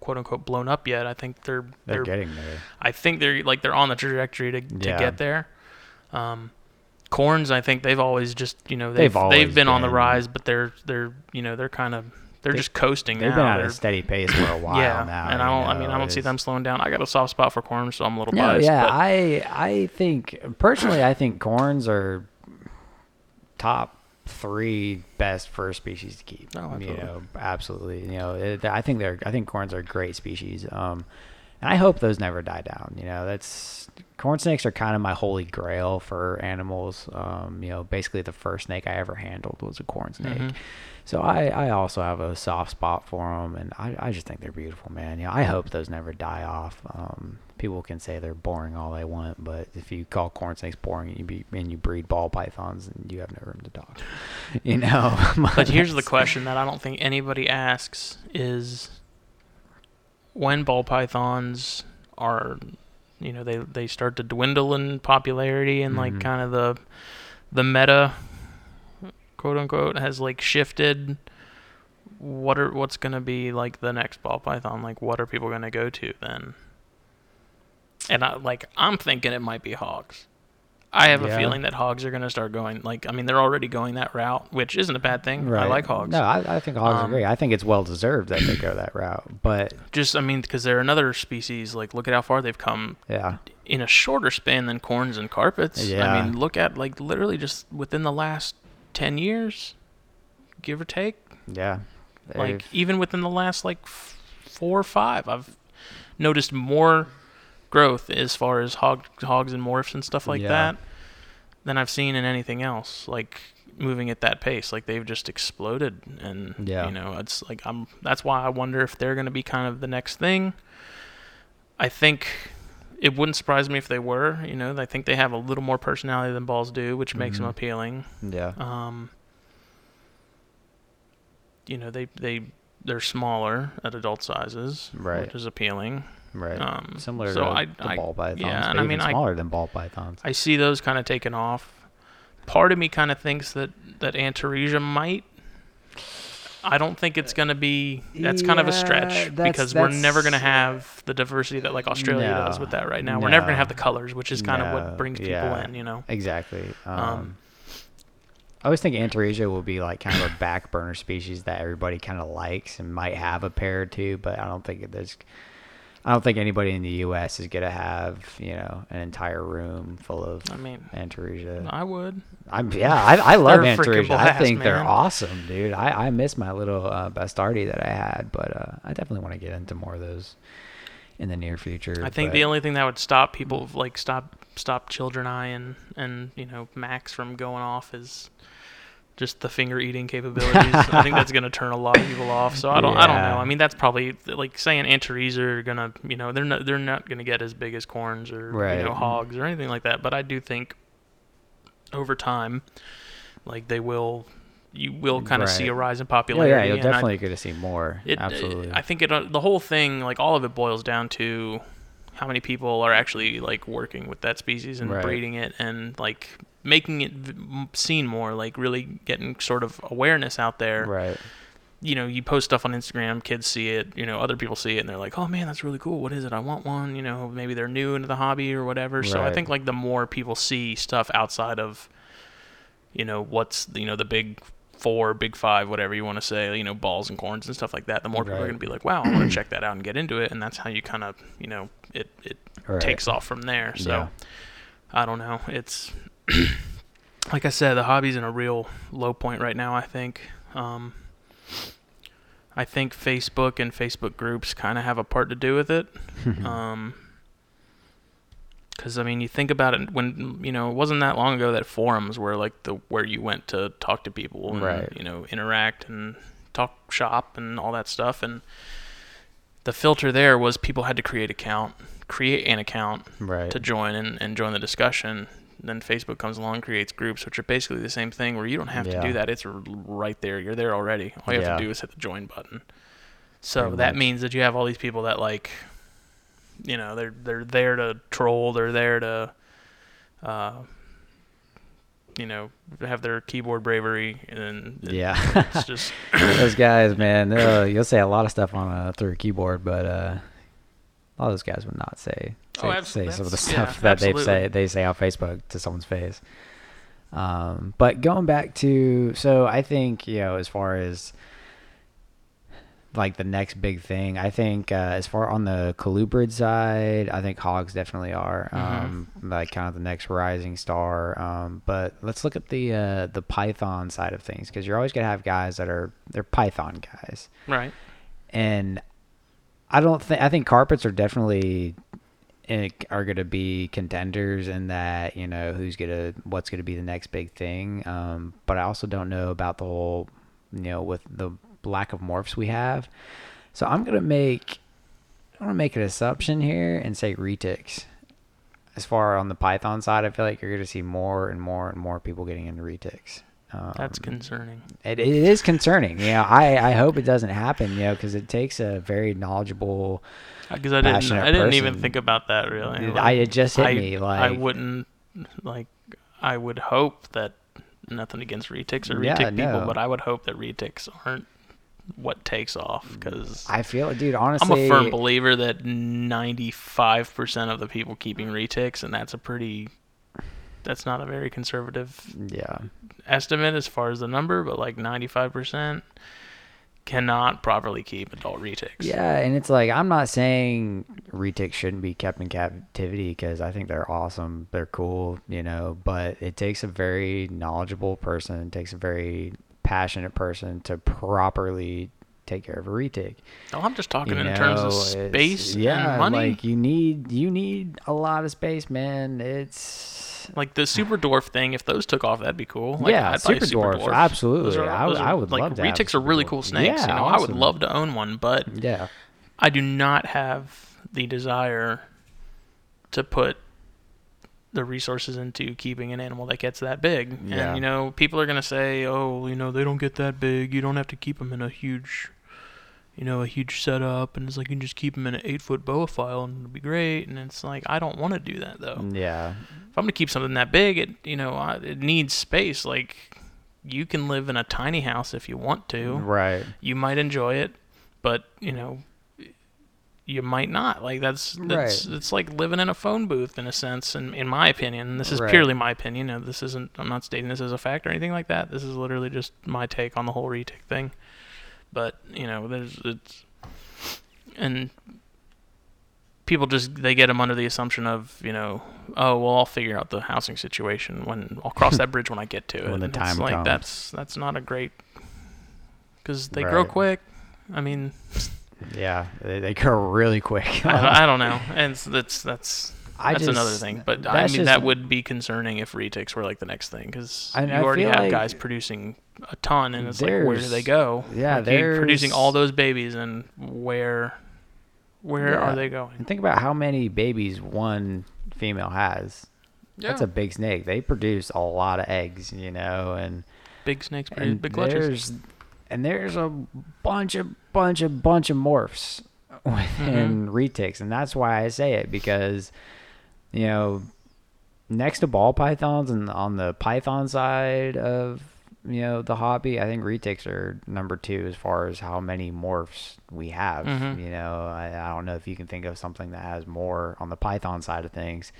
quote unquote blown up yet. I think they're They're, they're getting there. I think they're like they're on the trajectory to, to Yeah. get there. Um, corns, I think they've always just you know They've they've they've been, on the rise, but they're they're you know they're kind of they're They- just coasting They've now. been at They're- a steady pace for a while yeah, now. and I don't I mean I don't see them slowing down. I got a soft spot for corns, so I'm a little No, biased. yeah, but I I think personally, I think corns are top three best fur species to keep. Oh, you absolutely. know, absolutely. You know, it, I think they're I think corns are great species. Um, and I hope those never die down. You know, that's corn snakes are kind of my holy grail for animals. Um, you know, basically the first snake I ever handled was a corn snake. Mhm. So I, I also have a soft spot for them, and I, I just think they're beautiful, man. You know, I hope those never die off. Um, people can say they're boring all they want, but if you call corn snakes boring and you, be, and you breed ball pythons, and you have no room to talk. You know. But here's the question that I don't think anybody asks is when ball pythons are you know they they start to dwindle in popularity and like Mhm. kind of the the meta quote unquote has like shifted what are what's going to be like the next ball python? Like what are people going to go to then? And I like I'm thinking it might be hogs I have a feeling that hogs are going to start going like I mean they're already going that route, which isn't a bad thing. I like hogs. No, I, I think hogs are Um, great. I think it's well deserved that they go that route. But Just I mean because they're another species. Like look at how far they've come yeah, in a shorter span than corns and carpets. Yeah. I mean look at like literally just within the last ten years, give or take. yeah. Like even within the last like four or five, I've noticed more growth as far as hog hogs and morphs and stuff like Yeah. that than I've seen in anything else. Like moving at that pace, like they've just exploded, and Yeah. you know, it's like I'm. That's why I wonder if they're going to be kind of the next thing. I think it wouldn't surprise me if they were. You know, I think they have a little more personality than balls do, which makes them Mhm. appealing. yeah. Um, you know, they they they're smaller at adult sizes, Right. which is appealing. Right. Um, Similar so to I, the I, ball pythons. yeah, but and I even mean, I- smaller than ball pythons. I see those kind of taken off. Part of me kind of thinks that that Antaresia might. I don't think it's going to be. That's kind of a stretch that's- because we're never going to have the diversity that like Australia does with that right now. We're never going to have the colors, which is kind of what brings people yeah. in. You know. Exactly. Um, Um, I always think Antaresia will be like kind of a back burner species that everybody kind of likes and might have a pair or two, but I don't think there's. I don't think anybody in the U.S. is gonna have you know an entire room full of I mean, Antaresia. I would. I'm yeah, I, I love Antaresia. I think they're awesome, dude. I, I miss my little uh, Bastardi that I had, but uh, I definitely want to get into more of those in the near future. I think but- the only thing that would stop people like stop stop childreni and and you know Max from going off is just the finger eating capabilities. I think that's gonna turn a lot of people off. So I don't I don't know. I mean that's probably like saying antares are gonna you know they're not they're not gonna get as big as corns or you know hogs or anything like that. But I do think over time, like they will. You will kind of see a rise in popularity. yeah, you're and definitely going to see more. it, Absolutely. I think it. uh, The whole thing, like all of it, boils down to how many people are actually like working with that species and Right. breeding it and like making it seen more, like really getting sort of awareness out there. right. You know, you post stuff on Instagram, kids see it, you know, other people see it, and they're like, "Oh man, that's really cool. What is it? I want one." You know, maybe they're new into the hobby or whatever. Right. So I think like the more people see stuff outside of, you know, what's you know the big four, big five, whatever you want to say, you know, balls and corns and stuff like that, the more people are going to be like, wow, I want to check that out and get into it. And that's how you kind of, you know, it, it Right. takes off from there. So Yeah. I don't know. It's, like I said, the hobby's in a real low point right now, I think. Um, I think Facebook and Facebook groups kind of have a part to do with it. Um 'cause because I mean, you think about it when you know it wasn't that long ago that forums were like the where you went to talk to people and Right. you know interact and talk shop and all that stuff. And the filter there was people had to create account, create an account right. to join and, and join the discussion. Then Facebook comes along, and creates groups, which are basically the same thing, where you don't have to do that. It's right there. You're there already. All you have to do is hit the join button. So Pretty that much. means that you have all these people that like, you know, they're they're there to troll. They're there to, uh, you know, have their keyboard bravery, and it- yeah. it's just those guys, man, you'll say a lot of stuff on a through a keyboard, but uh, a lot of those guys would not say say, Oh, say some of the that's- yeah, stuff that they say they say on Facebook to someone's face. Um, but going back to so I think you know as far as like the next big thing, I think uh, as far on the colubrid side, I think hogs definitely are Mhm. um, like kind of the next rising star. Um, but let's look at the uh, the python side of things because you're always gonna have guys that are they're python guys right. and I don't think I think carpets are definitely are going to be contenders in that you know who's gonna what's going to be the next big thing. Um, but I also don't know about the whole you know with the lack of morphs we have. So I'm gonna make I'm gonna make an assumption here and say retics. As far on the Python side, I feel like you're gonna see more and more and more people getting into retics. Um, That's concerning. it, it is concerning. You know, I, I hope it doesn't happen. You know, because it takes a very knowledgeable. Because I didn't, I didn't even think about that really. I it just hit I, me like I wouldn't like. I would hope that nothing against retics or Yeah, retic people, no. but I would hope that retics aren't what takes off because I feel, dude. Honestly, I'm a firm believer that 95% of the people keeping retics, and that's a pretty. That's not a very conservative yeah, estimate as far as the number, but like 95% cannot properly keep adult retics. yeah, and it's like I'm not saying retics shouldn't be kept in captivity because I think they're awesome, they're cool, you know. But it takes a very knowledgeable person, it takes a very passionate person to properly take care of a retic. No, I'm just talking you in terms of space yeah, and money. like you need you need a lot of space, man. It's Like the super dwarf thing, if those took off, that'd be cool. Like, Yeah, I'd a super dwarf, absolutely. I would- I would like love to retics are really dwarf. cool snakes. Yeah, you know, I would love to own one, but yeah, I do not have the desire to put the resources into keeping an animal that gets that big. Yeah. And you know, people are gonna say, "Oh, you know, they don't get that big. You don't have to keep them in a huge." You know, a huge setup, and it's like you can just keep them in an eight-foot Boaphile, and it'll be great. And it's like I don't want to do that though mm, yeah, if I'm gonna keep something that big, it you know I- it needs space. Like you can live in a tiny house if you want to. right. You might enjoy it, but you know you might not. Like that's that's Right. it's like living in a phone booth in a sense. And in my opinion, this is Right. purely my opinion. and this isn't. I'm not stating this as a fact or anything like that. This is literally just my take on the whole retic thing. But you know, there's it's and people just they get them under the assumption of you know oh well I'll figure out the housing situation when I'll cross that bridge when I get to it. When the And time it's like comes. that's that's not a great because they grow quick. I mean, Yeah, they, they grow really quick. I, I don't know, and it's, that's that's I That's just, another thing. But I mean, just- that would be concerning if retics were like the next thing because you I already have like guys producing a ton, and it's like, where do they go? yeah, like, you're producing all those babies, and where, where Yeah. are they going? And think about how many babies one female has. That's a big snake. They produce a lot of eggs, you know, and big snakes produce big clutches. and there's a bunch of bunch of bunch of morphs within Mm-hmm. retics, and that's why I say it because you know next to ball pythons and on the python side of you know the hobby, I think retics are number two as far as how many morphs we have. Mhm. You know, I, I don't know if you can think of something that has more on the python side of things.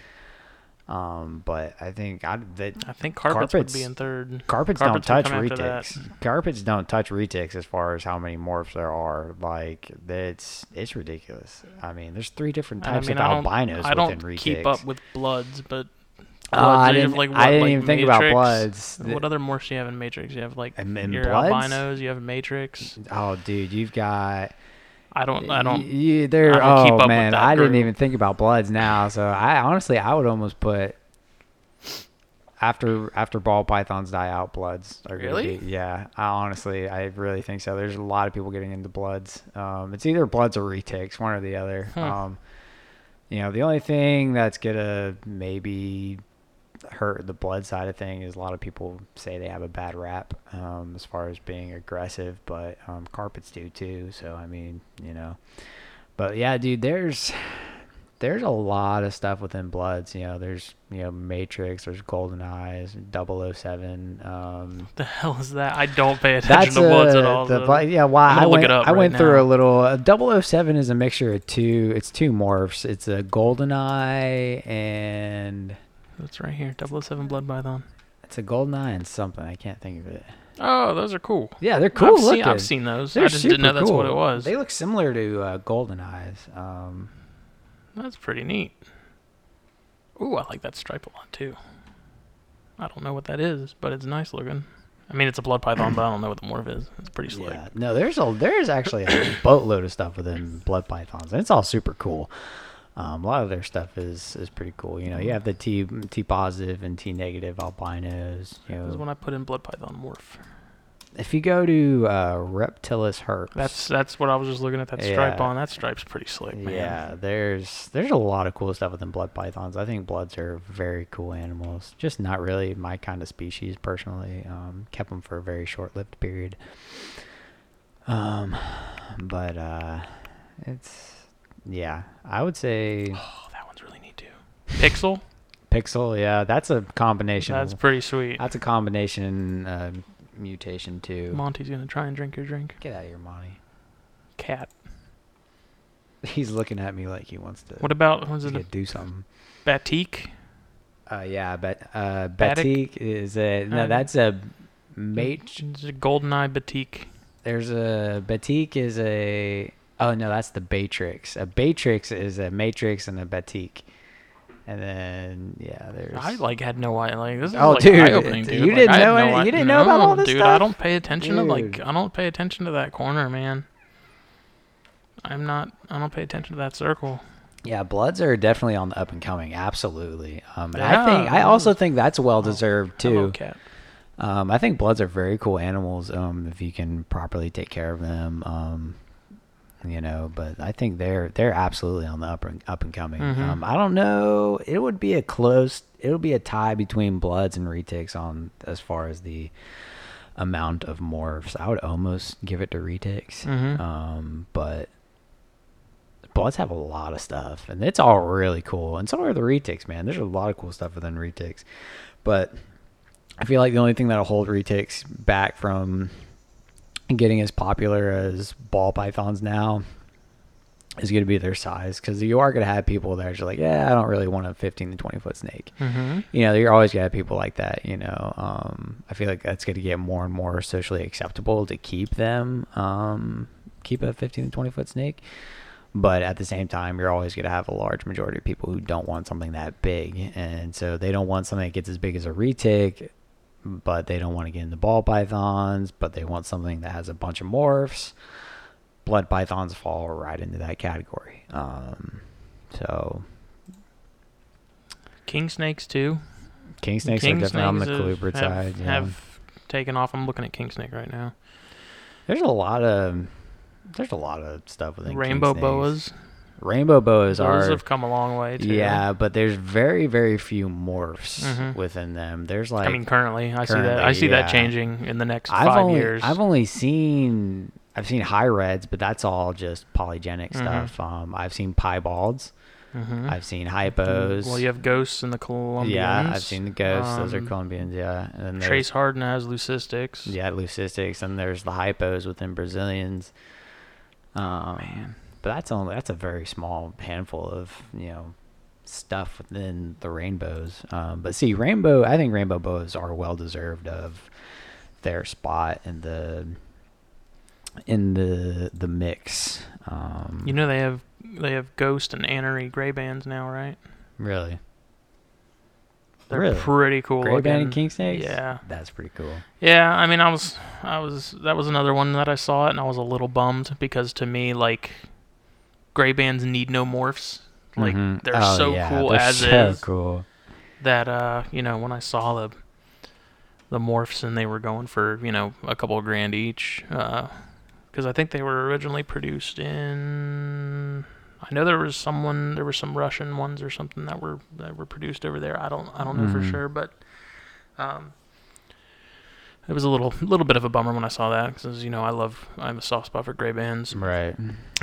Um, but I think I, that I think carpets, would be in third. Carpets, Carpets don't touch come after that. retics. Carpets don't touch retics as far as how many morphs there are. Like it's it's ridiculous. I mean, there's three different types I mean, of I albinos I don't within retics. keep up with bloods, but Uh, I bloods, you have, didn't, like, I didn't like even think about bloods. What other morphs do you have in Matrix? You have like in your Bloods? albinos. You have Matrix. Oh, dude, you've got. I don't. I don't. You, there. I don't keep oh man, that I didn't even think about bloods now. So I honestly, I would almost put after after ball pythons die out, bloods are gonna Really? be. Yeah, I honestly, I really think so. There's a lot of people getting into bloods. Um, it's either bloods or retics, one or the other. Um, you know, the only thing that's gonna maybe hurt the blood side of thing is a lot of people say they have a bad rap um, as far as being aggressive, but um, carpets do too. So I mean, you know, but yeah, dude, there's there's a lot of stuff within bloods. You know, there's you know Matrix, there's Golden Eyes, 007. Um, the hell is that? I don't pay attention to bloods at all. the yeah, why I'm I went it up I right went through now. a little. Uh, 007 is a mixture of two. It's two morphs. It's a Golden Eye and That's right here. 007 Blood Python. it's a Golden Eye and something. I can't think of it. Oh, those are cool. Yeah, they're cool I've looking. seen, I've seen those. They're I just didn't know that's what it cool. was. They look similar to uh, Golden Eyes. Um, That's pretty neat. Ooh, I like that stripe a lot too. I don't know what that is, but it's nice looking. I mean, it's a blood python, but I don't know what the morph is. It's pretty slick. yeah, no, there's a there's actually a boatload of stuff within blood pythons, and it's all super cool. Um, a lot of their stuff is is pretty cool. You know, you have the T T positive and T negative albinos. You This is when I put in blood python morph. if you go to uh, Reptilis herps, That's that's what I was just looking at that stripe Yeah. on. That stripe's pretty slick, man. yeah. There's there's a lot of cool stuff within blood pythons. I think bloods are very cool animals. Just not really my kind of species personally. Um, kept them for a very short lived period. Um, but uh, it's yeah. I would say Oh, that one's really neat too. Pixel. pixel. Yeah, that's a combination. That's pretty sweet. that's a combination uh, mutation too. Monty's gonna try and drink your drink. Get out of here, Monty. Cat. He's looking at me like he wants to. What about was it a do something. batik? Uh, yeah, but uh, Batik? Batik is a no. Uh, That's a mate. It's a golden eye batik. There's a Batik is a. Oh no, that's the Batrix. A Batrix is a Matrix and a Batik. And then yeah, there's. I like had no idea. Like this is Oh, like dude, eye-opening, you. Like, didn't know no you didn't know about all this dude. I don't pay attention to like I don't pay attention to that corner, man. I'm not. I don't pay attention to that circle. Yeah, Bloods are definitely on the up and coming. Absolutely. Um, and I think I also think that's well deserved too. Um, I think Bloods are very cool animals. Um, if you can properly take care of them. Um, you know, but I think they're they're absolutely on the up and up and coming. Mhm. Um, I don't know. It would be a close. It would be a tie between Bloods and Retics on as far as the amount of morphs. I would almost give it to Retics. Mhm. Um, but Bloods have a lot of stuff, and it's all really cool. And so are the retics, man. There's a lot of cool stuff within retics, but I feel like the only thing that'll hold retics back from getting as popular as ball pythons now is going to be their size because you are going to have people that are just like, yeah, I don't really want a 15 to 20 foot snake. Mm-hmm. You know, you're always going to have people like that. You know, um, I feel like that's going to get more and more socially acceptable to keep them, um, keep a 15 to 20 foot snake. But at the same time, you're always going to have a large majority of people who don't want something that big. And so they don't want something that gets as big as a retic, but they don't want to get into ball pythons, but they want something that has a bunch of morphs. Blood pythons fall right into that category. Um, so king snakes too. King snakes king are definitely on the colubrid side. Yeah. have taken off. I'm looking at king snake right now. There's a lot of there's a lot of stuff with Rainbow boas. Rainbow boas Those are have come a long way too. yeah, but there's very very few morphs Mhm. within them. There's like I mean, currently, I see that. I currently, see that changing in the next I've five only years. I've only seen I've seen high reds, but that's all just polygenic Mhm. stuff. Um, I've seen piebalds. Mhm. I've seen hypos. Well, you have ghosts in the Colombians. yeah, I've seen the ghosts. Those are Um, Colombians. Yeah, and then Trace Harden has leucistics. Yeah, leucistics, and there's the hypos within Brazilians. Um, but that's only that's a very small handful of you know stuff within the rainbows. Um, but see, rainbow, I think rainbow boas are well deserved of their spot in the in the the mix. Um, You know they have they have ghost and anery gray bands now, right? really, They're Really? pretty cool. gray band and king snakes. Yeah. that's pretty cool. Yeah, I mean, I was, I was, that was another one that I saw it, and I was a little bummed because to me, like, gray bands need no morphs. Like, Mhm. they're Oh, so yeah, cool they're as so is cool. that, uh, you know, when I saw the, the morphs and they were going for, you know, a couple of grand each, uh, because I think they were originally produced in. I know there was someone, there were some Russian ones or something that were that were produced over there. I don't, I don't know for Mhm. sure, but um, it was a little, little bit of a bummer when I saw that because you know I love, I have a soft spot for gray bands, Right.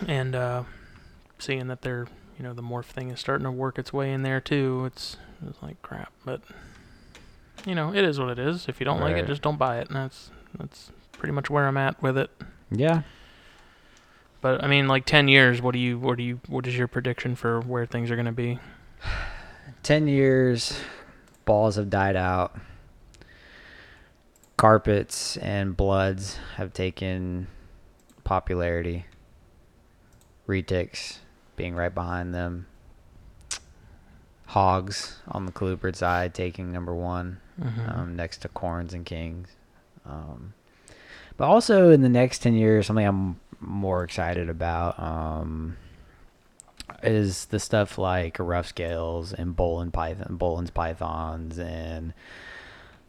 and uh, seeing that they're, you know, the morph thing is starting to work its way in there too. It's, it's like crap, but you know, it is what it is. If you don't like it, just don't buy it, and that's that's pretty much where I'm at with it. Yeah. But I mean, like ten years. What do you? What do you? What is your prediction for where things are going to be? 10 years, balls have died out. Carpets and bloods have taken popularity. Retics being right behind them. Hogs on the colubrid side taking number one, Mhm. um, next to corns and kings. Um, but also in the next 10 years, something I'm more excited about um, is the stuff like rough scales and Boelen python, Boelen's pythons, and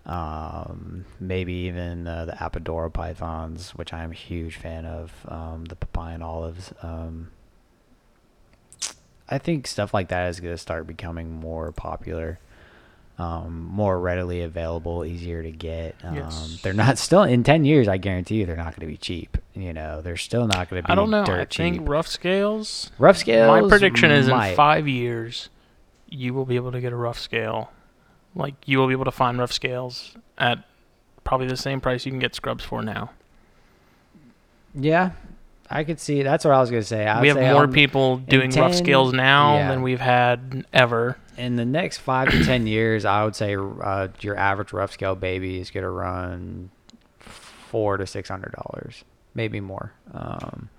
um, maybe even uh, the Apodora pythons, which I'm a huge fan of. Um, the Papuan olives. Um, I think stuff like that is going to start becoming more popular, um, more readily available, easier to get. Um, Yes. They're not still in ten years. I guarantee you, they're not going to be cheap. You know, they're still not going to be. I don't know. I cheap. think rough scales. rough scales. My prediction is in five years, you will be able to get a rough scale. Like you will be able to find rough scales at probably the same price you can get scrubs for now. Yeah, I could see. That's what I was going to say. I we have more on- people doing rough scales now yeah. than we've had ever. in the next five to ten years, I would say uh, your average rough scale baby is going to run four to six hundred dollars, maybe more. Um,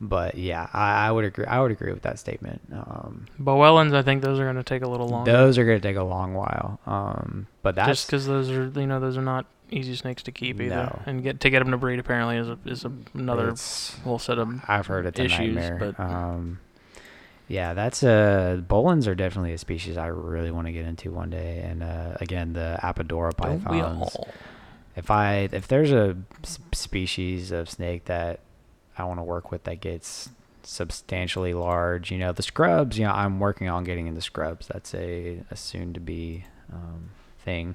but yeah, I, I would agree. I would agree with that statement. Um, Boelens, I think those are going to take a little longer. those are going to take a long while. Um, but that's just because those are you know those are not easy snakes to keep either, No. and get to get them to breed apparently is a, is a, another it's- whole set of I've heard it's a issues, nightmare. but- um, yeah, that's a Boelens are definitely a species I really want to get into one day. And uh, again, the Apodora pythons. If I if there's a species of snake that I want to work with that gets substantially large, you know, the scrubs. You know, I'm working on getting into scrubs. That's a, a soon to be um, thing.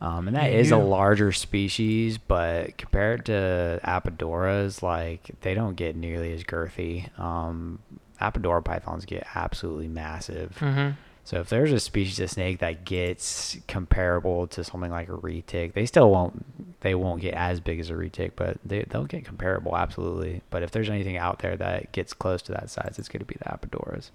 Um, and that is a larger species, but compared to Apodoras, like they don't get nearly as girthy. Um, Apodora pythons get absolutely massive. Mm-hmm. So if there's a species of snake that gets comparable to something like a retic, they still won't they won't get as big as a retic, but they they'll get comparable absolutely. But if there's anything out there that gets close to that size, it's going to be the Apodoras.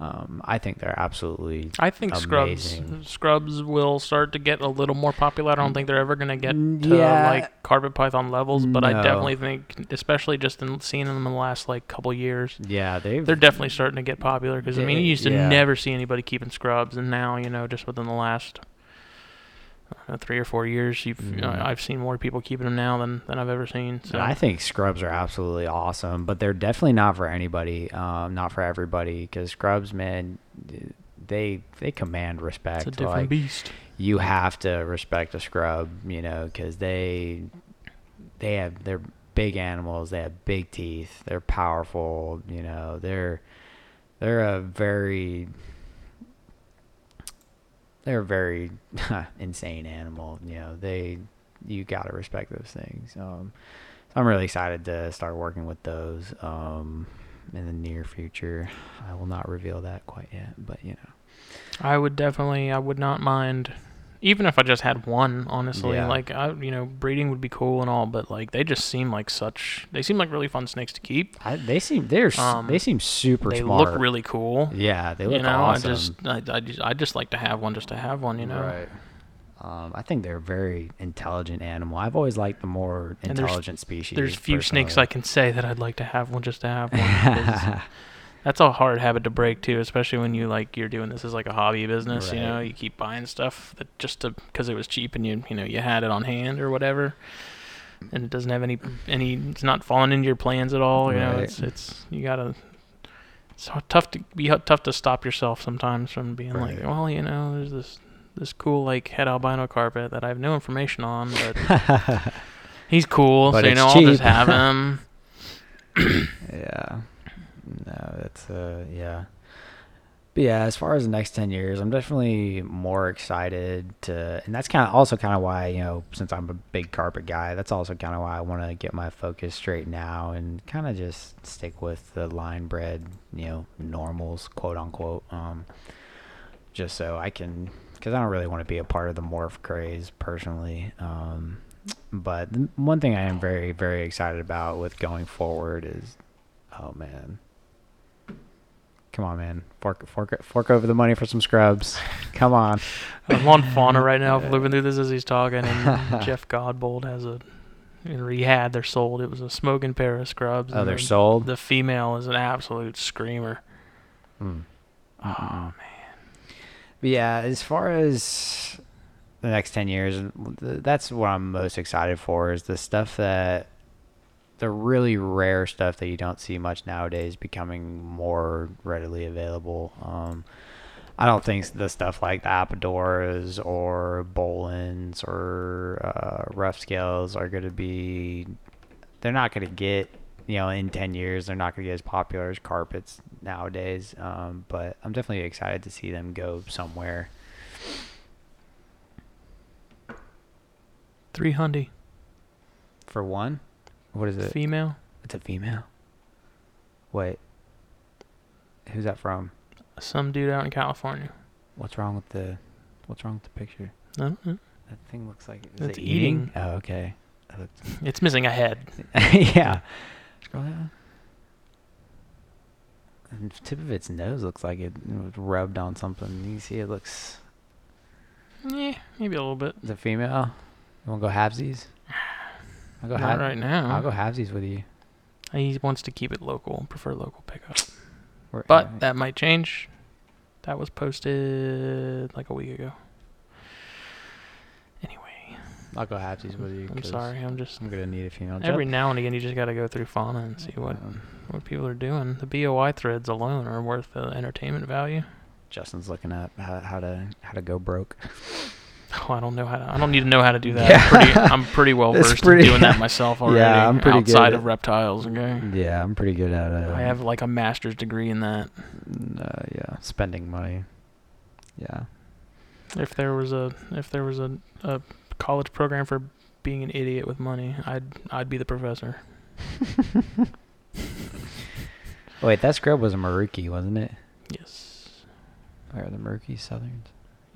Um, I think they're absolutely I think Amazing. scrubs scrubs will start to get a little more popular. I don't think they're ever going to get to yeah. like carpet python levels, but I definitely think, especially just in seeing them in the last like couple years, yeah they've they're definitely starting to get popular. Because I mean, you used to yeah. never see anybody keeping scrubs, and now you know just within the last uh, three or four years, you've uh, I've seen more people keeping them now than than I've ever seen. So I think scrubs are absolutely awesome, but they're definitely not for anybody, um, not for everybody. Because scrubs, man, they they command respect. It's a different like, beast. you have to respect a scrub, you know, because they they have they're big animals. They have big teeth. They're powerful. You know, they're they're a very they're a very insane animal. You know, they you gotta respect those things. Um, so I'm really excited to start working with those um, in the near future. I will not reveal that quite yet, but you know. I would definitely. I would not mind, even if I just had one. Honestly, Yeah. like I, you know, breeding would be cool and all, but like they just seem like such. They seem like really fun snakes to keep. I, they seem they're um, they seem super they smart. look really cool. Yeah, they look you know, awesome. I just, I, I just, I just like to have one just to have one. You know. Right. Um, I think they're a very intelligent animal. I've always liked the more And there's- intelligent species. There's few snakes I can say that I'd like to have one just to have one. That's a hard habit to break too, especially when you like you're doing this as like a hobby business. You know, you keep buying stuff that just to because it was cheap and you you know you had it on hand or whatever, and it doesn't have any any. It's not falling into your plans at all. You know, it's it's you gotta. It's tough to be tough to stop yourself sometimes from being like, well, you know, there's this this cool like head albino carpet that I have no information on, but he's cool, But so you know I'll just cheap. have him. yeah. No, it's uh yeah. But yeah, as far as the next ten years, I'm definitely more excited to, and that's kind of also kind of why you know, since I'm a big carpet guy, that's also kind of why I want to get my focus straight now and kind of just stick with the line bred, you know, normals, quote unquote, um, just so I can, because I don't really want to be a part of the morph craze personally. Um, but one thing I am very, very excited about with going forward is, oh man, come on, man, fork, fork, fork over the money for some scrubs. Come on. I'm on fauna right now, flipping through this as he's talking, and Jeff Godbold has a. He had, they're sold. It was a smoking pair of scrubs. Oh, and they're the, sold. The female is an absolute screamer. Mm. Oh Mm-mm. man, But yeah, as far as the next 10 years, th- that's what I'm most excited for is the stuff that the really rare stuff that you don't see much nowadays becoming more readily available. Um, I don't think the stuff like the Apodoras or Boelens or uh, rough scales are going to be, they're not going to get, you know, in 10 years, they're not going to get as popular as carpets nowadays. Um, but I'm definitely excited to see them go somewhere. three hundred For one, what is it? female. It's a female. Wait, who's that from? Some dude out in California. What's wrong with the? What's wrong with the picture? No, no, That thing looks like is It's it eating. Oh, okay. It's missing a head. yeah. Scroll down. And the tip of its nose looks like it was rubbed on something. You can see it looks. Yeah, maybe a little bit. The female. You want to go halvesies? I'll go Not half. right now. I'll go halvesies with you. He wants to keep it local, prefer local pickup. We're- But that might change. That was posted like a week ago. Anyway, I'll go halvesies with you. I'm 'cause sorry. I'm just I'm gonna need a female. every now and again you just got to go through fauna and see what Um, what people are doing. The BOI threads alone are worth the entertainment value. Justin's looking at how, how to how to go broke. Oh, I don't know how to. I don't need to know how to do that. Yeah. I'm, pretty, I'm pretty well versed pretty- in doing that myself already. Yeah, I'm pretty good outside at- of reptiles. Okay, Yeah, I'm pretty good at it. I have like a master's degree in that. Uh, yeah, spending money. Yeah. If there was a if there was a, a college program for being an idiot with money, I'd I'd be the professor. Wait, that scrub was a Merauke, wasn't it? Yes. Or the Merauke Southerns?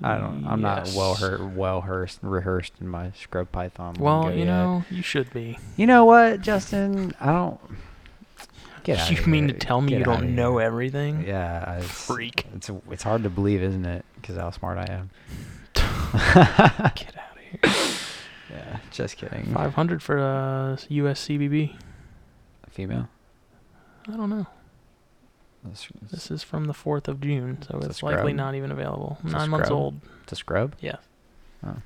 I don't. I'm not well Yes. her well rehearsed rehearsed in my scrub python. Well, you yet. know, you should be. You know what, Justin? I don't. Get out you mean here. to tell me Get you don't know everything? Yeah, it's, Freak. It's it's hard to believe, isn't it? Because how smart I am. Get out of here. Yeah, just kidding. Five hundred for uh USCBB. Female. I don't know. This is from the fourth of June, so It's it's likely not even available. It's Nine months old. It's a scrub. Yeah. Oh.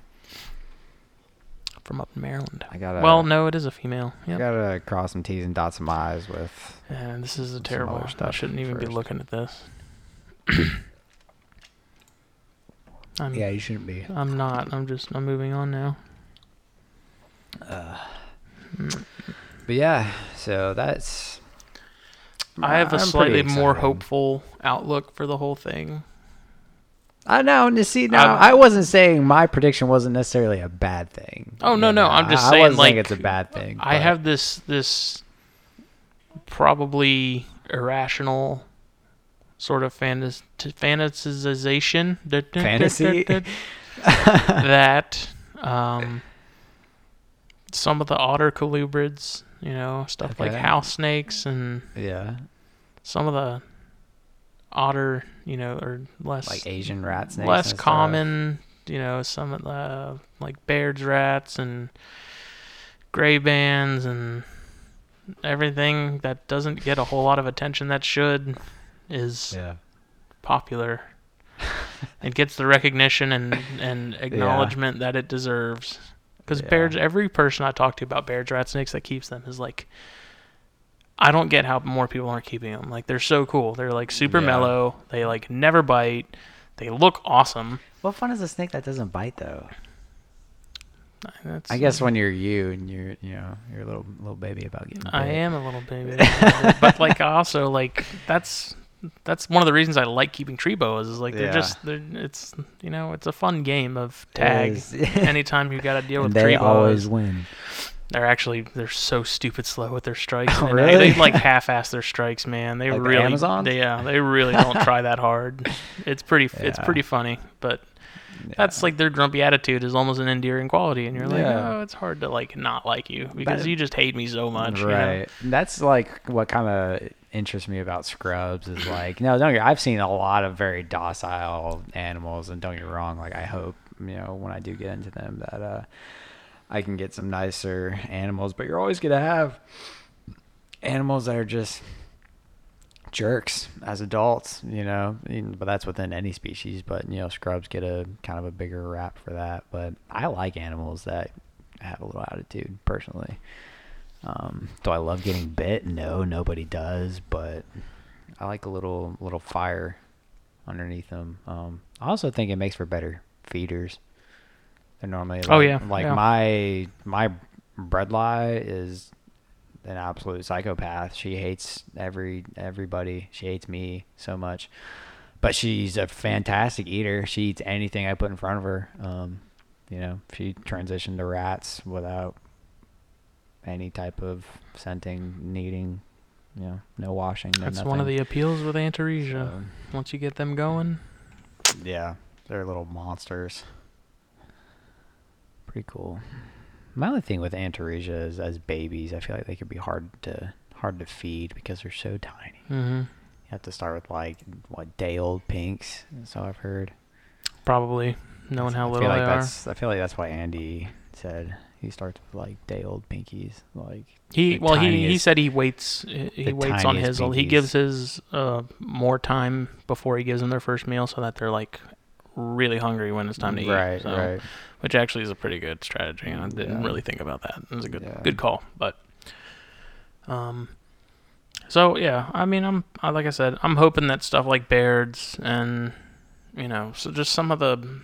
From up in Maryland. I gotta. well, no, it is a female. I Yep. gotta cross some T's and dot some I's with. And this is a terrible. I shouldn't even be looking at this. I'm, Yeah, you shouldn't be. I'm not. I'm just. I'm moving on now. Mm. But yeah, so that's. I have a I'm slightly more hopeful outlook for the whole thing. I know. You see, now I'm- I wasn't saying my prediction wasn't necessarily a bad thing. Oh, no, You no, know, I'm just I, saying, I wasn't saying like, it's a bad thing. I but- have this this probably irrational sort of fantas- t- fantasization Fantasy? that um, some of the otter colubrids, you know, stuff like house snakes and Yeah, some of the otter, you know, or less like Asian rat snakes. less and stuff. common, you know, some of the like Baird's rats and gray bands and everything that doesn't get a whole lot of attention that should is Yeah. popular. it gets the recognition and, and acknowledgement that it deserves. Because Yeah. Baird's, every person I talk to about Baird's rat snakes that keeps them is like, I don't get how more people aren't keeping them. Like they're so cool. They're like super Yeah. mellow. They like never bite. They look awesome. What fun is a snake that doesn't bite though? That's, I guess when you're you and you're you know you're a little little baby about getting. I am a little baby, but like also like that's that's one of the reasons I like keeping tree boas is like they're Yeah. just they're, it's you know it's a fun game of tag. Anytime you got to deal with they always win. they're actually they're so stupid slow with their strikes. Oh, they- really? They like half-ass their strikes, man. They Like really Amazons? They, yeah, they really don't try that hard. It's pretty it's pretty funny, but that's like their grumpy attitude is almost an endearing quality, and you're like, Yeah. oh, it's hard to like not like you because That- you just hate me so much. you know? right. That's like what kind of interests me about scrubs is like no, don't get. I've seen a lot of very docile animals, and don't get wrong. Like I hope you know when I do get into them that uh, I can get some nicer animals. But you're always gonna have animals that are just jerks as adults, you know. But that's within any species. But you know, scrubs get a kind of a bigger rap for that. But I like animals that have a little attitude personally. Um, do I love getting bit? No, nobody does. But I like a little little fire underneath them. Um, I also think it makes for better feeders. They're normally like, Oh, yeah, like yeah. my my bredli is an absolute psychopath. She hates every everybody. She hates me so much. But she's a fantastic eater. She eats anything I put in front of her. Um, you know, she transitioned to rats without any type of scenting, kneading, you know, no washing. No That's nothing. one of the appeals with Antaresia. So, Once you get them going, yeah, they're little monsters. Pretty cool. My only thing with Antaresia is as babies, I feel like they could be hard to hard to feed because they're so tiny. hmm You have to start with like what day old pinks. So I've heard. probably knowing how I little feel like they are. that's I feel like that's why Andy said he starts with like day old pinkies. Like He well, he, he said he waits he waits on tiniest his. He gives his uh, more time before he gives them their first meal, so that they're like really hungry when it's time to eat. right, so- right. Which actually is a pretty good strategy, and I didn't Yeah. really think about that. It was a good Yeah. good call, but um. So yeah, I mean, I'm I, like I said, I'm hoping that stuff like Baird's and you know, so just some of the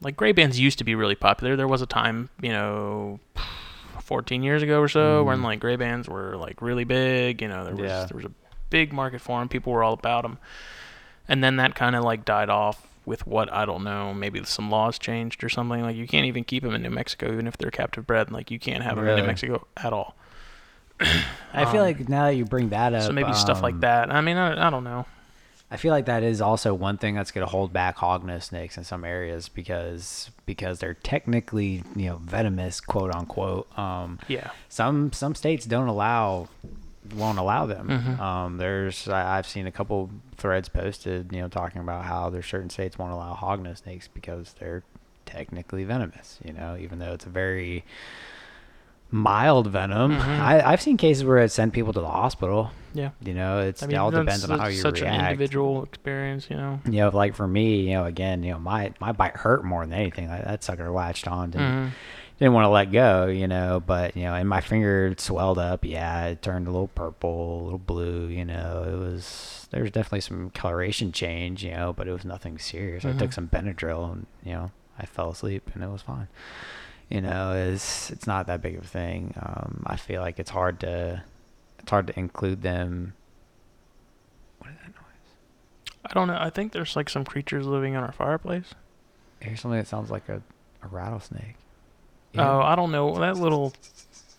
like gray bands used to be really popular. There was a time, you know, 14 years ago or so when Mhm. like gray bands were like really big. You know, there was Yeah. there was a big market for them. People were all about them, and then that kind of like died off with what I don't know. Maybe some laws changed or something. Like you can't even keep them in New Mexico, even if they're captive bred. Like you can't have them in New Mexico at all. I feel Um, like now that you bring that up, So maybe stuff like um, that. I mean, I, I don't know. I feel like that is also one thing that's going to hold back hognose snakes in some areas because because they're technically you know venomous, quote unquote. Um, Yeah. some some states don't allow won't allow them. Mhm. Um, there's I, I've seen a couple threads posted, you know, talking about how there's certain states won't allow hognose snakes because they're technically venomous. You know, even though it's a very mild venom. Mhm. I, I've seen cases where it sent people to the hospital. Yeah. You know, it's I it all depends on how such- you such react. an individual experience, you know. You know, like for me, you know, again, you know, my my bite hurt more than anything. Like, that sucker latched on. And Mhm. Didn't want to let go, you know. But you know, and my finger swelled up. Yeah, it turned a little purple, a little blue. You know, it was there was definitely some coloration change, you know, but it was nothing serious. I took Mhm. some Benadryl, and you know, I fell asleep, and it was fine. You know, it's it's not that big of a thing. Um, I feel like it's hard to it's hard to include them. What is that noise? I don't know. I think there's like some creatures living in our fireplace. Here's something that sounds like a, a rattlesnake. Oh, I don't know. That little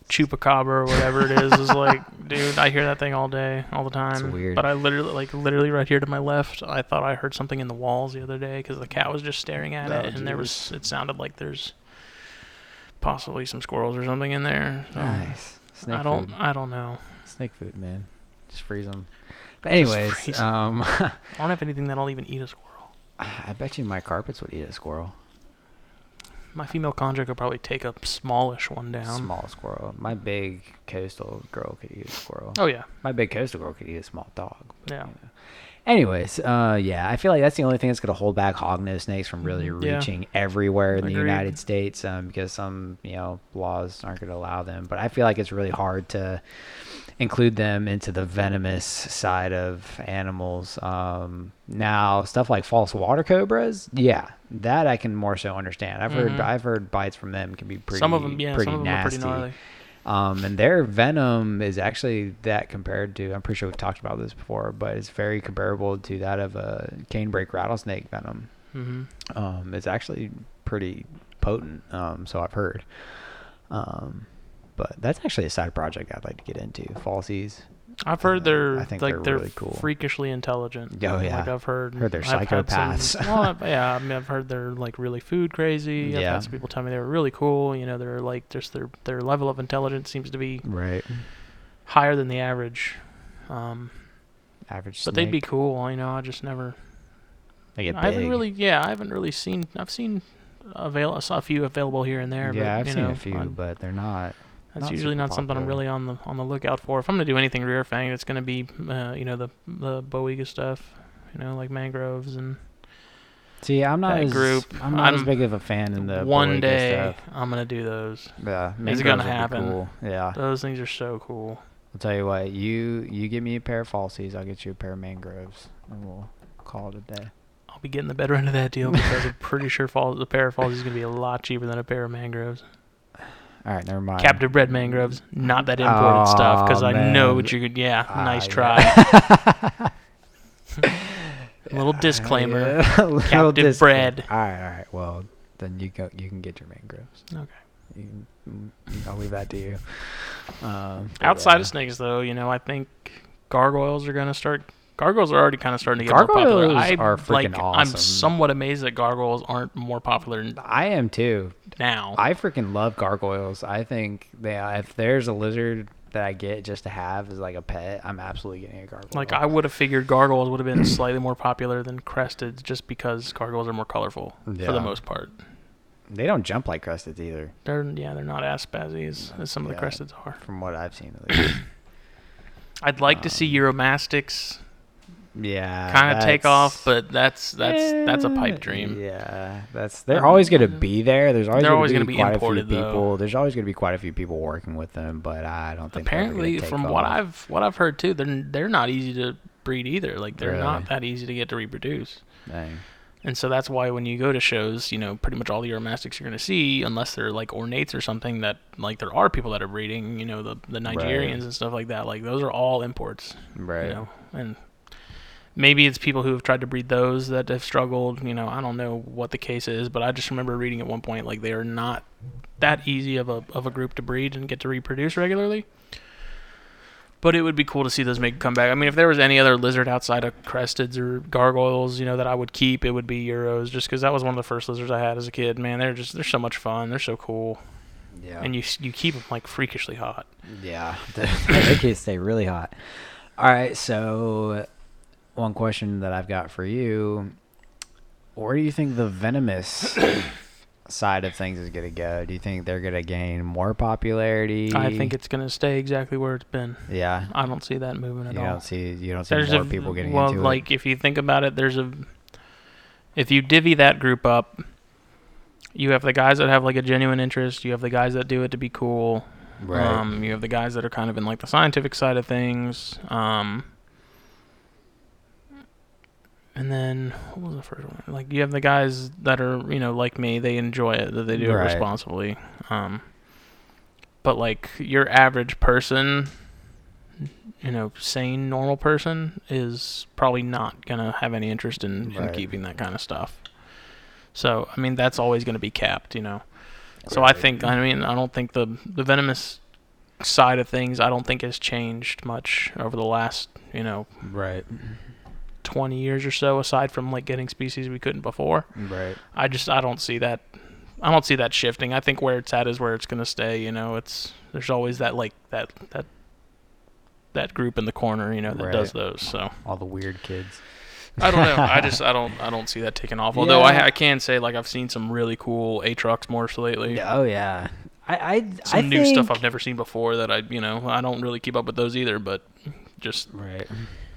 chupacabra or whatever it is is like, dude, I hear that thing all day, all the time. weird. But I literally, like, literally right here to my left, I thought I heard something in the walls the other day because the cat was just staring at Oh, it, and there was, it sounded like there's possibly some squirrels or something in there. So nice. Snake I don't, food. I don't know. Snake food, man. Just freeze them. But anyways, freeze um, I don't have anything that'll even eat a squirrel. I bet you my carpets would eat a squirrel. My female conjugal could probably take a smallish one down. Small squirrel. My big coastal girl could eat a squirrel. Oh yeah, My big coastal girl could eat a small dog. yeah. you know. Anyways, uh, yeah, I feel like that's the only thing that's going to hold back hognose snakes from really Mhm. Yeah. reaching everywhere in the United States, um, because some you know laws aren't going to allow them. But I feel like it's really hard to include them into the venomous side of animals. Um, now, stuff like false water cobras, yeah, that I can more so understand. I've heard Mhm. I've heard bites from them can be pretty some of them, yeah, pretty some of them nasty. are pretty gnarly. Um, and their venom is actually that compared to, I'm pretty sure we've talked about this before, but it's very comparable to that of a canebrake rattlesnake venom. hmm Um, it's actually pretty potent, um, so I've heard. Um, but that's actually a side project I'd like to get into. Falsies. I've heard they're I think like they're they're really cool. freakishly intelligent. Oh, yeah. Like I've heard. Heard they're I've had some- psychopaths. well, yeah, I mean, I've heard they're like really food crazy. I've Yeah. had some people tell me they were really cool. You know, they're like just their their level of intelligence seems to be Right. higher than the average. Um, Average but they'd be cool. You know, I just never. They get I haven't really. Yeah, I haven't really seen. I've seen avail a few available here and there. yeah, but, I've seen know, a few, but they're not. That's not usually not something I'm really on the on the lookout for. If I'm gonna do anything rear fang, it's gonna be uh, you know the the Boiga stuff, you know like mangroves and See, I'm not as group. I'm not as I'm- big of a fan in the one day. stuff. I'm gonna do those. Yeah, It's gonna happen. Cool. Yeah, Those things are so cool. I'll tell you what. You you give me a pair of falsies, I'll get you a pair of mangroves, and we'll call it a day. I'll be getting the better end of that deal because I'm pretty sure the pair of falsies is gonna be a lot cheaper than a pair of mangroves. All right, never mind. Captive bred mangroves, not that imported stuff, because I know what you could. Yeah, nice try. yeah. Little disclaimer. Yeah, little Captive disclaimer. bred. All right, all right. Well, then you go. You can get your mangroves. Okay. You mm, I'll leave that to you. Um, Outside yeah. of snakes, though, you know, I think gargoyles are gonna start. Gargoyles are already kind of starting to get more popular. Gargoyles I are freaking like. I'm somewhat amazed that gargoyles aren't more popular I am too. now. I freaking love gargoyles. I think they if there's a lizard that I get just to have as like a pet, I'm absolutely getting a gargoyle. like I would have figured gargoyles would have been slightly more popular than cresteds, just because gargoyles are more colorful for the most part. they don't jump like cresteds either, They're yeah, they're not as spazzy as, as some of the Yeah. cresteds are. from what I've seen. At least. I'd like to see Um, Uromastyx yeah, kind of take off, but that's that's that's a pipe dream. Yeah, that's they're um, always going to be there. There's always always be gonna be quite imported, a few though. people. There's always going to be quite a few people working with them, but I don't think they're ever gonna Apparently, from what. I've what I've heard too, they're they're not easy to breed either. Like they're Really? not that easy to get to reproduce. Dang. And so that's why when you go to shows, you know, pretty much all the Uromastyx you're going to see, unless they're like ornates or something, that like there are people that are breeding, you know, the the Nigerians and stuff like that. Like those are all imports, right. you know, and maybe it's people who have tried to breed those that have struggled. You know, I don't know what the case is, but I just remember reading at one point like they are not that easy of a of a group to breed and get to reproduce regularly. But it would be cool to see those make a comeback. I mean, if there was any other lizard outside of cresteds or gargoyles, you know, that I would keep, it would be euros, just because that was one of the first lizards I had as a kid. Man, they're just they're so much fun. They're so cool, Yeah. and you you keep them like freakishly hot. Yeah, they can stay really hot. All right, so one question that I've got for you: Where do you think the venomous side of things is going to go? Do you think they're going to gain more popularity? I think it's gonna stay exactly where it's been. Yeah, I don't see that moving at you all. don't see you don't see there's more a people getting into it. well, like if you think about it, there's a if you divvy that group up, you have the guys that have like a genuine interest. You have the guys that do it to be cool. Right. Um, you have the guys that are kind of in like the scientific side of things. Um, and then what was the first one? Like you have the guys that are you know like me. They enjoy it. That they do Right. it responsibly. Um, but like your average person, you know, sane normal person is probably not gonna have any interest in, in keeping that kind of stuff. So I mean that's always gonna be capped. You know. So I think I mean I don't think the the venomous side of things I don't think has changed much over the last you know right. 20 years or so aside from like getting species we couldn't before. Right. I just I don't see that I don't see that shifting. I think where it's at is where it's going to stay, you know. It's there's always that like that that that group in the corner, you know, that does those. So All the weird kids. I don't know. I just I don't I don't see that taking off. Although I Yeah. I can say like I've seen some really cool Atrox morphs lately. Oh yeah. I I some I new stuff I've never seen before that I, you know, I don't really keep up with those either, but just Right.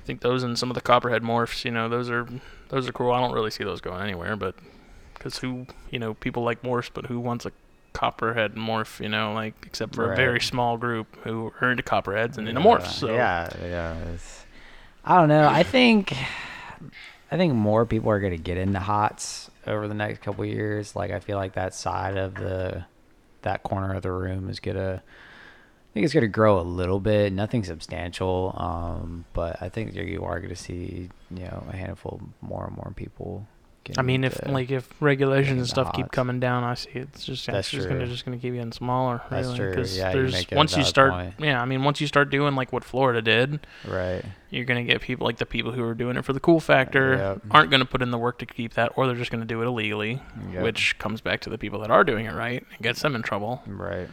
I think those and some of the copperhead morphs, you know, those are those are cool. I don't really see those going anywhere, but because who, you know, people like morphs, but who wants a copperhead morph, you know, like except for a very small group who are into copperheads and into Yeah, morphs. So Yeah, yeah. It's, I don't know. I think I think more people are gonna get into hots over the next couple of years. Like I feel like that side of the that corner of the room is gonna think it's gonna grow a little bit. Nothing substantial. Um, but I think you are gonna see, you know, a handful more and more people I mean, if like if regulations and stuff keep coming down, I see it's just That's it's just gonna just gonna keep getting smaller. That's really, true. 'cause Yeah, there's a once you start, point. yeah, I mean, once you start doing like what Florida did, Right. you're gonna get people like the people who are doing it for the cool factor Yep. aren't gonna put in the work to keep that, or they're just gonna do it illegally, Yep. which comes back to the people that are doing it right and gets them in trouble. Right.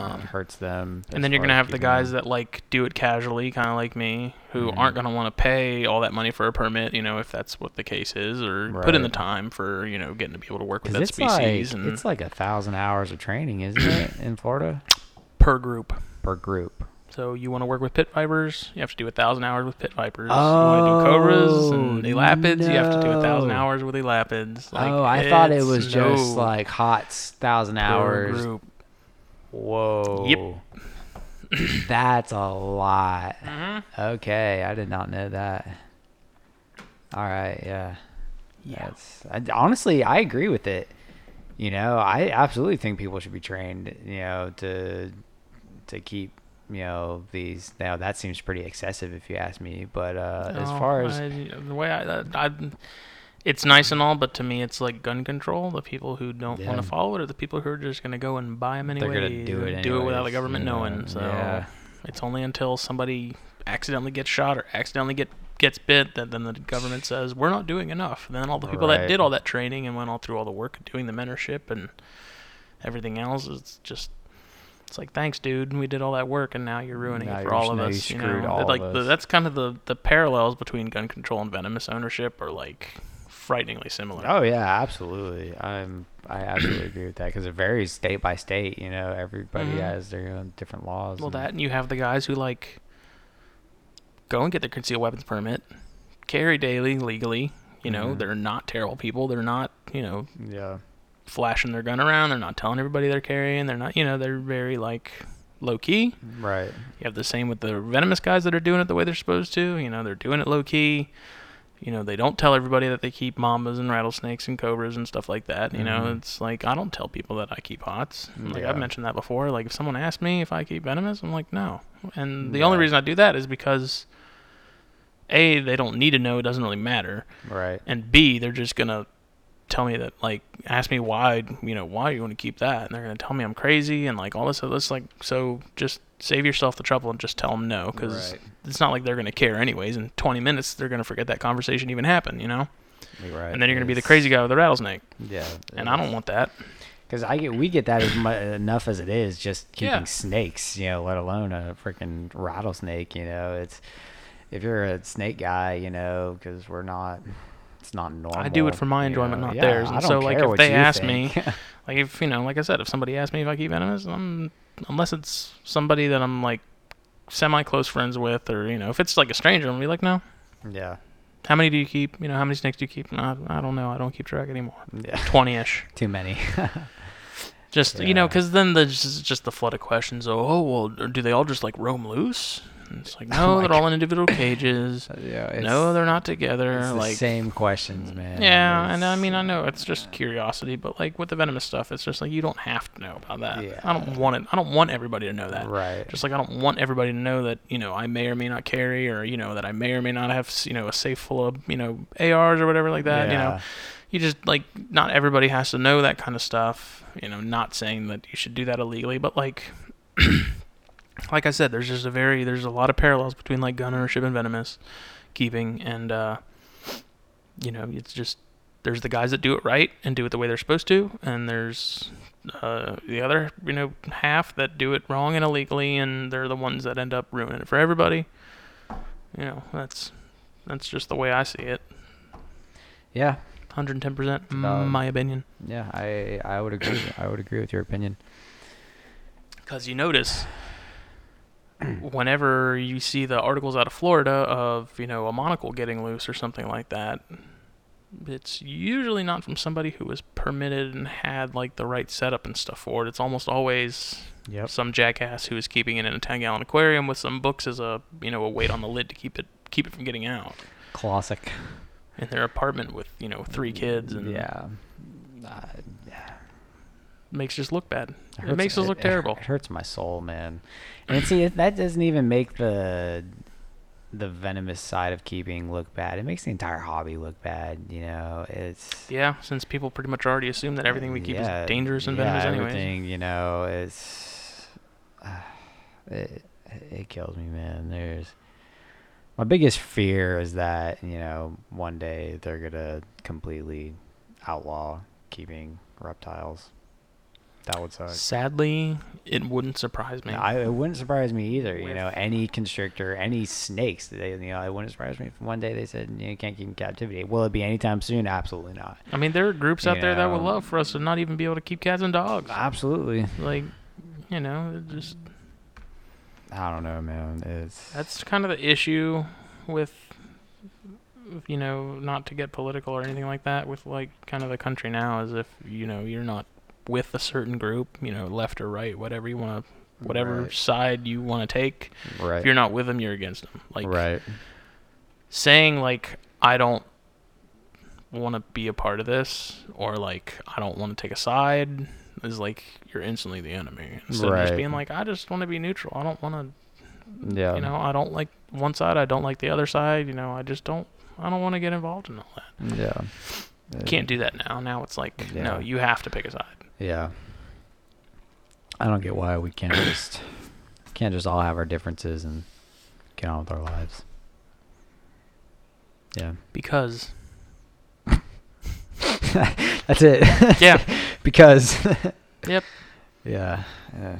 Um, it hurts them. and then you're gonna have the guys them- that like do it casually, kind of like me, who Mhm. aren't gonna want to pay all that money for a permit, you know, if that's what the case is, or put in the time for you know getting to be able to work with that species like and it's like a thousand hours of training, isn't it, in Florida per group. per group? So you want to work with pit vipers, you have to do a thousand hours with pit vipers. you want to do cobras and Oh, elapids, you have to do a thousand hours with elapids. Like, oh, I thought it was just like hot thousand per hours. Group. Whoa. Yep. That's a lot. hmm Okay, I did not know that. All right, yeah. Yeah. I, honestly, I agree with it. You know, I absolutely think people should be trained. You know, to to keep you know these. Now that seems pretty excessive if you ask me. But uh, as far as I, the way I, I, I, it's nice and all, but to me, it's like gun control. The people who don't want to follow it are the people who are just going to go and buy them anyway. They're gonna do it do it without the government know, knowing. So yeah. it's only until somebody accidentally gets shot or accidentally get gets bit that then the government says we're not doing enough. then all the people that did all that training and went all through all the work of doing the mentorship and everything else, it's just. It's like thanks, dude. We did all that work, and now you're ruining Now it for all of us. You know, like the, that's kind of the the parallels between gun control and venomous ownership are like frighteningly similar. oh yeah, absolutely. I'm I absolutely agree with that because it varies state by state. You know, everybody Mhm. has their own different laws. Well, and- that and you have the guys who like go and get their concealed weapons permit, carry daily legally. You know, Mhm. they're not terrible people. They're not you know Yeah. flashing their gun around. They're not telling everybody they're carrying. They're not you know they're very like low key. Right. You have the same with the venomous guys that are doing it the way they're supposed to. You know, they're doing it low key. You know, they don't tell everybody that they keep mambas and rattlesnakes and cobras and stuff like that. You know, Mhm. it's like I don't tell people that I keep hots. Like Yeah. I've mentioned that before. Like if someone asks me if I keep venomous, I'm like no. And the only reason I do that is because a they don't need to know. It doesn't really matter. Right. And b they're just gonna tell me that like ask me why you know why you want to keep that and they're gonna tell me I'm crazy and like all this other like so just save yourself the trouble and just tell them no because Right. it's not like they're gonna care anyways in 20 minutes they're gonna forget that conversation even happened you know Right. and then you're gonna be the crazy guy with the rattlesnake Yeah. and I don't want that Because I get we get that as mu- enough as it is just keeping Yeah. snakes, you know, let alone a freaking rattlesnake. You know, it's if you're a snake guy, you know, because we're not. It's not normal. I do it for my enjoyment, know. not Yeah, theirs. And so, like, if they ask me- like if you know like I said if somebody asks me if I keep venomous I'm unless it's somebody that I'm like semi close friends with or you know if it's like a stranger I'm gonna be like no yeah, How many do you keep? You know, how many snakes do you keep? I, I don't know. I don't keep track anymore. Yeah. Twenty-ish. Too many. Just you know, because then there's just, just the flood of questions. Oh, oh, well, do they all just like roam loose? And it's like Oh no, my they're all in individual cages. yeah. no, they're not together. it's the like same questions, man. yeah, and I mean I know it's just curiosity, but like with the venomous stuff, it's just like you don't have to know about that. Yeah. I don't want it. I don't want everybody to know that. Right. Just like I don't want everybody to know that you know I may or may not carry, or you know that I may or may not have you know a safe full of you know ARs or whatever like that. Yeah. You know, you just like not everybody has to know that kind of stuff. You know, not saying that you should do that illegally, but like, like I said, there's just a very there's a lot of parallels between like gun ownership and venomous keeping, and uh, you know, it's just there's the guys that do it right and do it the way they're supposed to, and there's uh, the other you know half that do it wrong and illegally, and they're the ones that end up ruining it for everybody. You know, that's that's just the way I see it. Yeah. 110% my opinion. Yeah. I I would agree. I would agree with your opinion. Because you notice, whenever you see the articles out of Florida of, you know, a monocle getting loose or something like that, it's usually not from somebody who was permitted and had, like, the right setup and stuff for it. It's almost always Yep. some jackass who is keeping it in a 10 gallon aquarium with some books as a, you know, a weight on the lid to keep it keep it from getting out. Classic. In their apartment with, you know, three kids and Yeah. Uh, makes us look bad. It, hurts- makes us look terrible. It hurts my soul, man. And see, that doesn't even make the the venomous side of keeping look bad. It makes the entire hobby look bad. You know, it's Yeah, since people pretty much already assume that everything we keep yeah, is dangerous and yeah, venomous anyways. Everything, you know, it's it, it kills me, man. There's my biggest fear is that you know one day they're gonna completely outlaw keeping reptiles. That would suck. Sadly, it wouldn't surprise me. I, it wouldn't surprise me either. You know, any constrictor, any snakes. They, you know, it wouldn't surprise me if one day they said you, can't keep in captivity. Will it be anytime soon? Absolutely not. I mean, there are groups out You there that would love for us to not even be able to keep cats and dogs. Absolutely. Like, you know, it just I don't know, man. It's that's kind of the issue with, you know, not to get political or anything like that. With like kind of the country now, is if you know you're not with a certain group, you know, left or right, whatever you want to, whatever Right. side you want to take. right. If you're not with them, you're against them. Like, right. saying like I don't want to be a part of this or like I don't want to take a side is like you're instantly the enemy. Instead of just being like I just want to be neutral. I don't want to, Yeah. you know, I don't like one side. I don't like the other side. You know, I just don't. I don't want to get involved in all that. Yeah. Can't do that now. Now it's like Yeah. no, you have to pick a side. Yeah. I don't get why we can't just can't just all have our differences and get on with our lives. Yeah. Because That's it. yeah, because. Yep. Yeah. Yeah.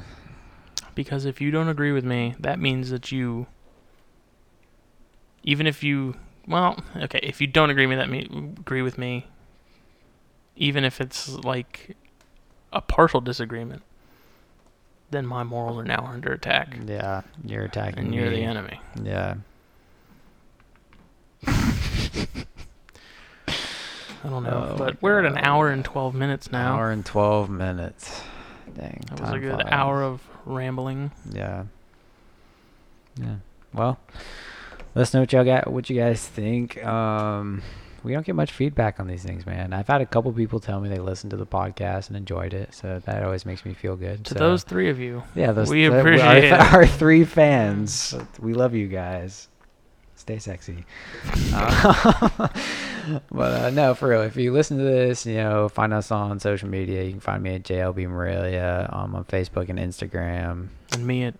because if you don't agree with me, that means that you even if you well, okay, if you don't agree with me, that me agree with me, even if it's like a partial disagreement, then my morals are now under attack, Yeah. You're attacking and you're me. the enemy. Yeah. I don't know, Oh, but we're at an hour and twelve minutes now. Hour and twelve minutes. Dang. that was a good flies. hour of rambling. Yeah. Yeah. Well, let us know what y'all got. What you guys think. Um, we don't get much feedback on these things, man. I've had a couple people tell me they listened to the podcast and enjoyed it, so that always makes me feel good. To so, those three of you, yeah, those we th- appreciate our, it. our three fans. We love you guys. Stay sexy. Uh, but uh, no, for real. If you listen to this, you know, find us on social media. You can find me at JLB Morelia um, on Facebook and Instagram. and me at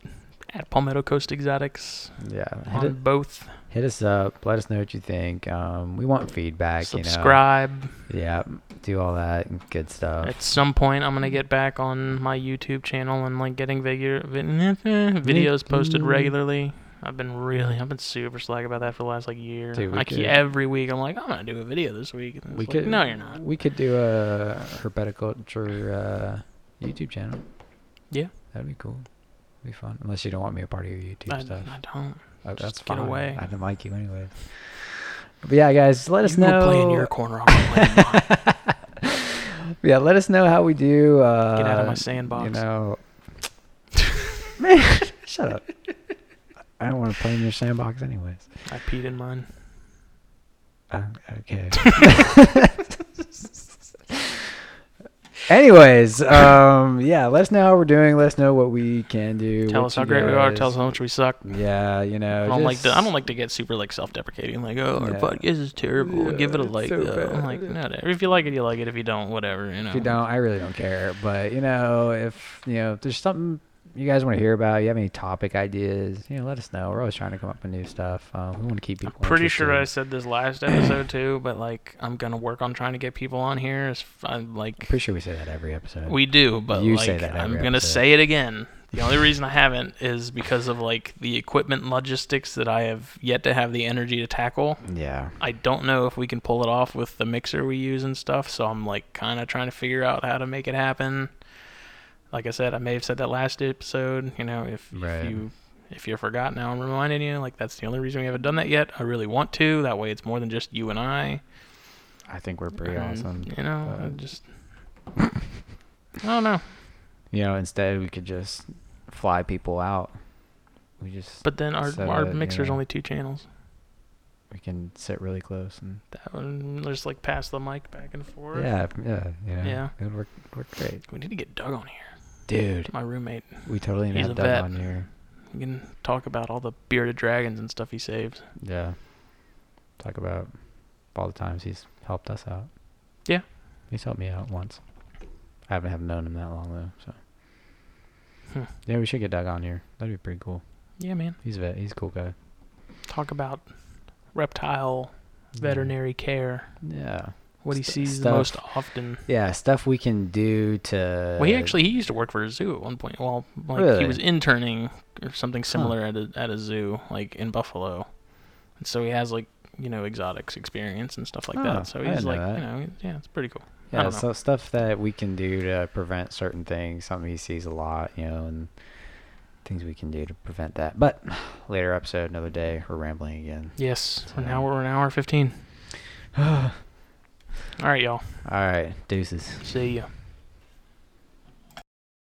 at Palmetto Coast Exotics Yeah, on both. Hit us up. Let us know what you think. Um, we want feedback. Subscribe. You know? Yeah, do all that good stuff. At some point, I'm gonna get back on my YouTube channel and like getting video videos posted regularly. I've been really, I've been super slack about that for the last like year. Dude, we I could- every week I'm like, I'm gonna do a video this week. We like, could. no, you're not. We could do a herpetoculture uh, YouTube channel. Yeah. that'd be cool. Be fun. Unless you don't want me a part of your YouTube I, stuff. I don't. Just that's get fine. away. I don't like you anyway. But yeah, guys, let us know. play in your corner. I'll go play in mine. yeah, let us know how we do. Uh, Get out of my sandbox. You know, man, shut up. I don't want to play in your sandbox, anyways. I peed in mine. Uh, okay. Anyways, um, yeah, let us know how we're doing. Let us know what we can do. Tell what us how great we are. Tell us how much we suck. Yeah, you know. I don't like to. I don't like to get super like self-deprecating. Like, oh, our Yeah. podcast is terrible. Yeah, Give it a like. so though. I'm like, no, if you like it, you like it. If you don't, whatever. You know. If you don't, I really don't care. But you know, if you know, if there's something you guys want to hear about, you have any topic ideas, you know, let us know. We're always trying to come up with new stuff. Um, we want to keep I'm people. pretty sure I said this last episode too, but like I'm gonna work on trying to get people on here. As f- I'm like Pretty sure we say that every episode. we do, but You like say that I'm gonna episode. say it again. The only reason I haven't is because of like the equipment logistics that I have yet to have the energy to tackle. yeah. I don't know if we can pull it off with the mixer we use and stuff, so I'm like kind of trying to figure out how to make it happen. Like I said, I may have said that last episode. You know, if, Right. if you if you forgot, now I'm reminding you. Like that's the only reason we haven't done that yet. I really want to. That way, it's more than just you and I. I think we're pretty And, awesome. You know, I just I don't know. You know, instead we could just fly people out. We just But then our our you mixer's know. only two channels. we can sit really close and That one just like pass the mic back and forth. yeah, yeah, you know, Yeah. it would work work great, We need to get Doug on here. Dude. My roommate. We totally need to have Doug on here. We can talk about all the bearded dragons and stuff he saves. Yeah. Talk about all the times he's helped us out. Yeah. He's helped me out once. I haven't have known him that long though, so. Hmm. Yeah, we should get Doug on here. That'd be pretty cool. Yeah, man. He's a vet. He's a cool guy. Talk about reptile veterinary care. Yeah. What he sees the stuff. most often. Yeah, stuff we can do to. Well, he actually he used to work for a zoo at one point. Well, like he was interning or something similar at a at a zoo, like in Buffalo. And so he has like you know exotics experience and stuff like Oh, that. So he's like that. you know yeah, it's pretty cool. Yeah, so stuff that we can do to prevent certain things. Something he sees a lot, you know, and things we can do to prevent that. But later episode, another day, we're rambling again. Yes, So- now we're an hour fifteen. All All right, y'all. right, deuces. See ya.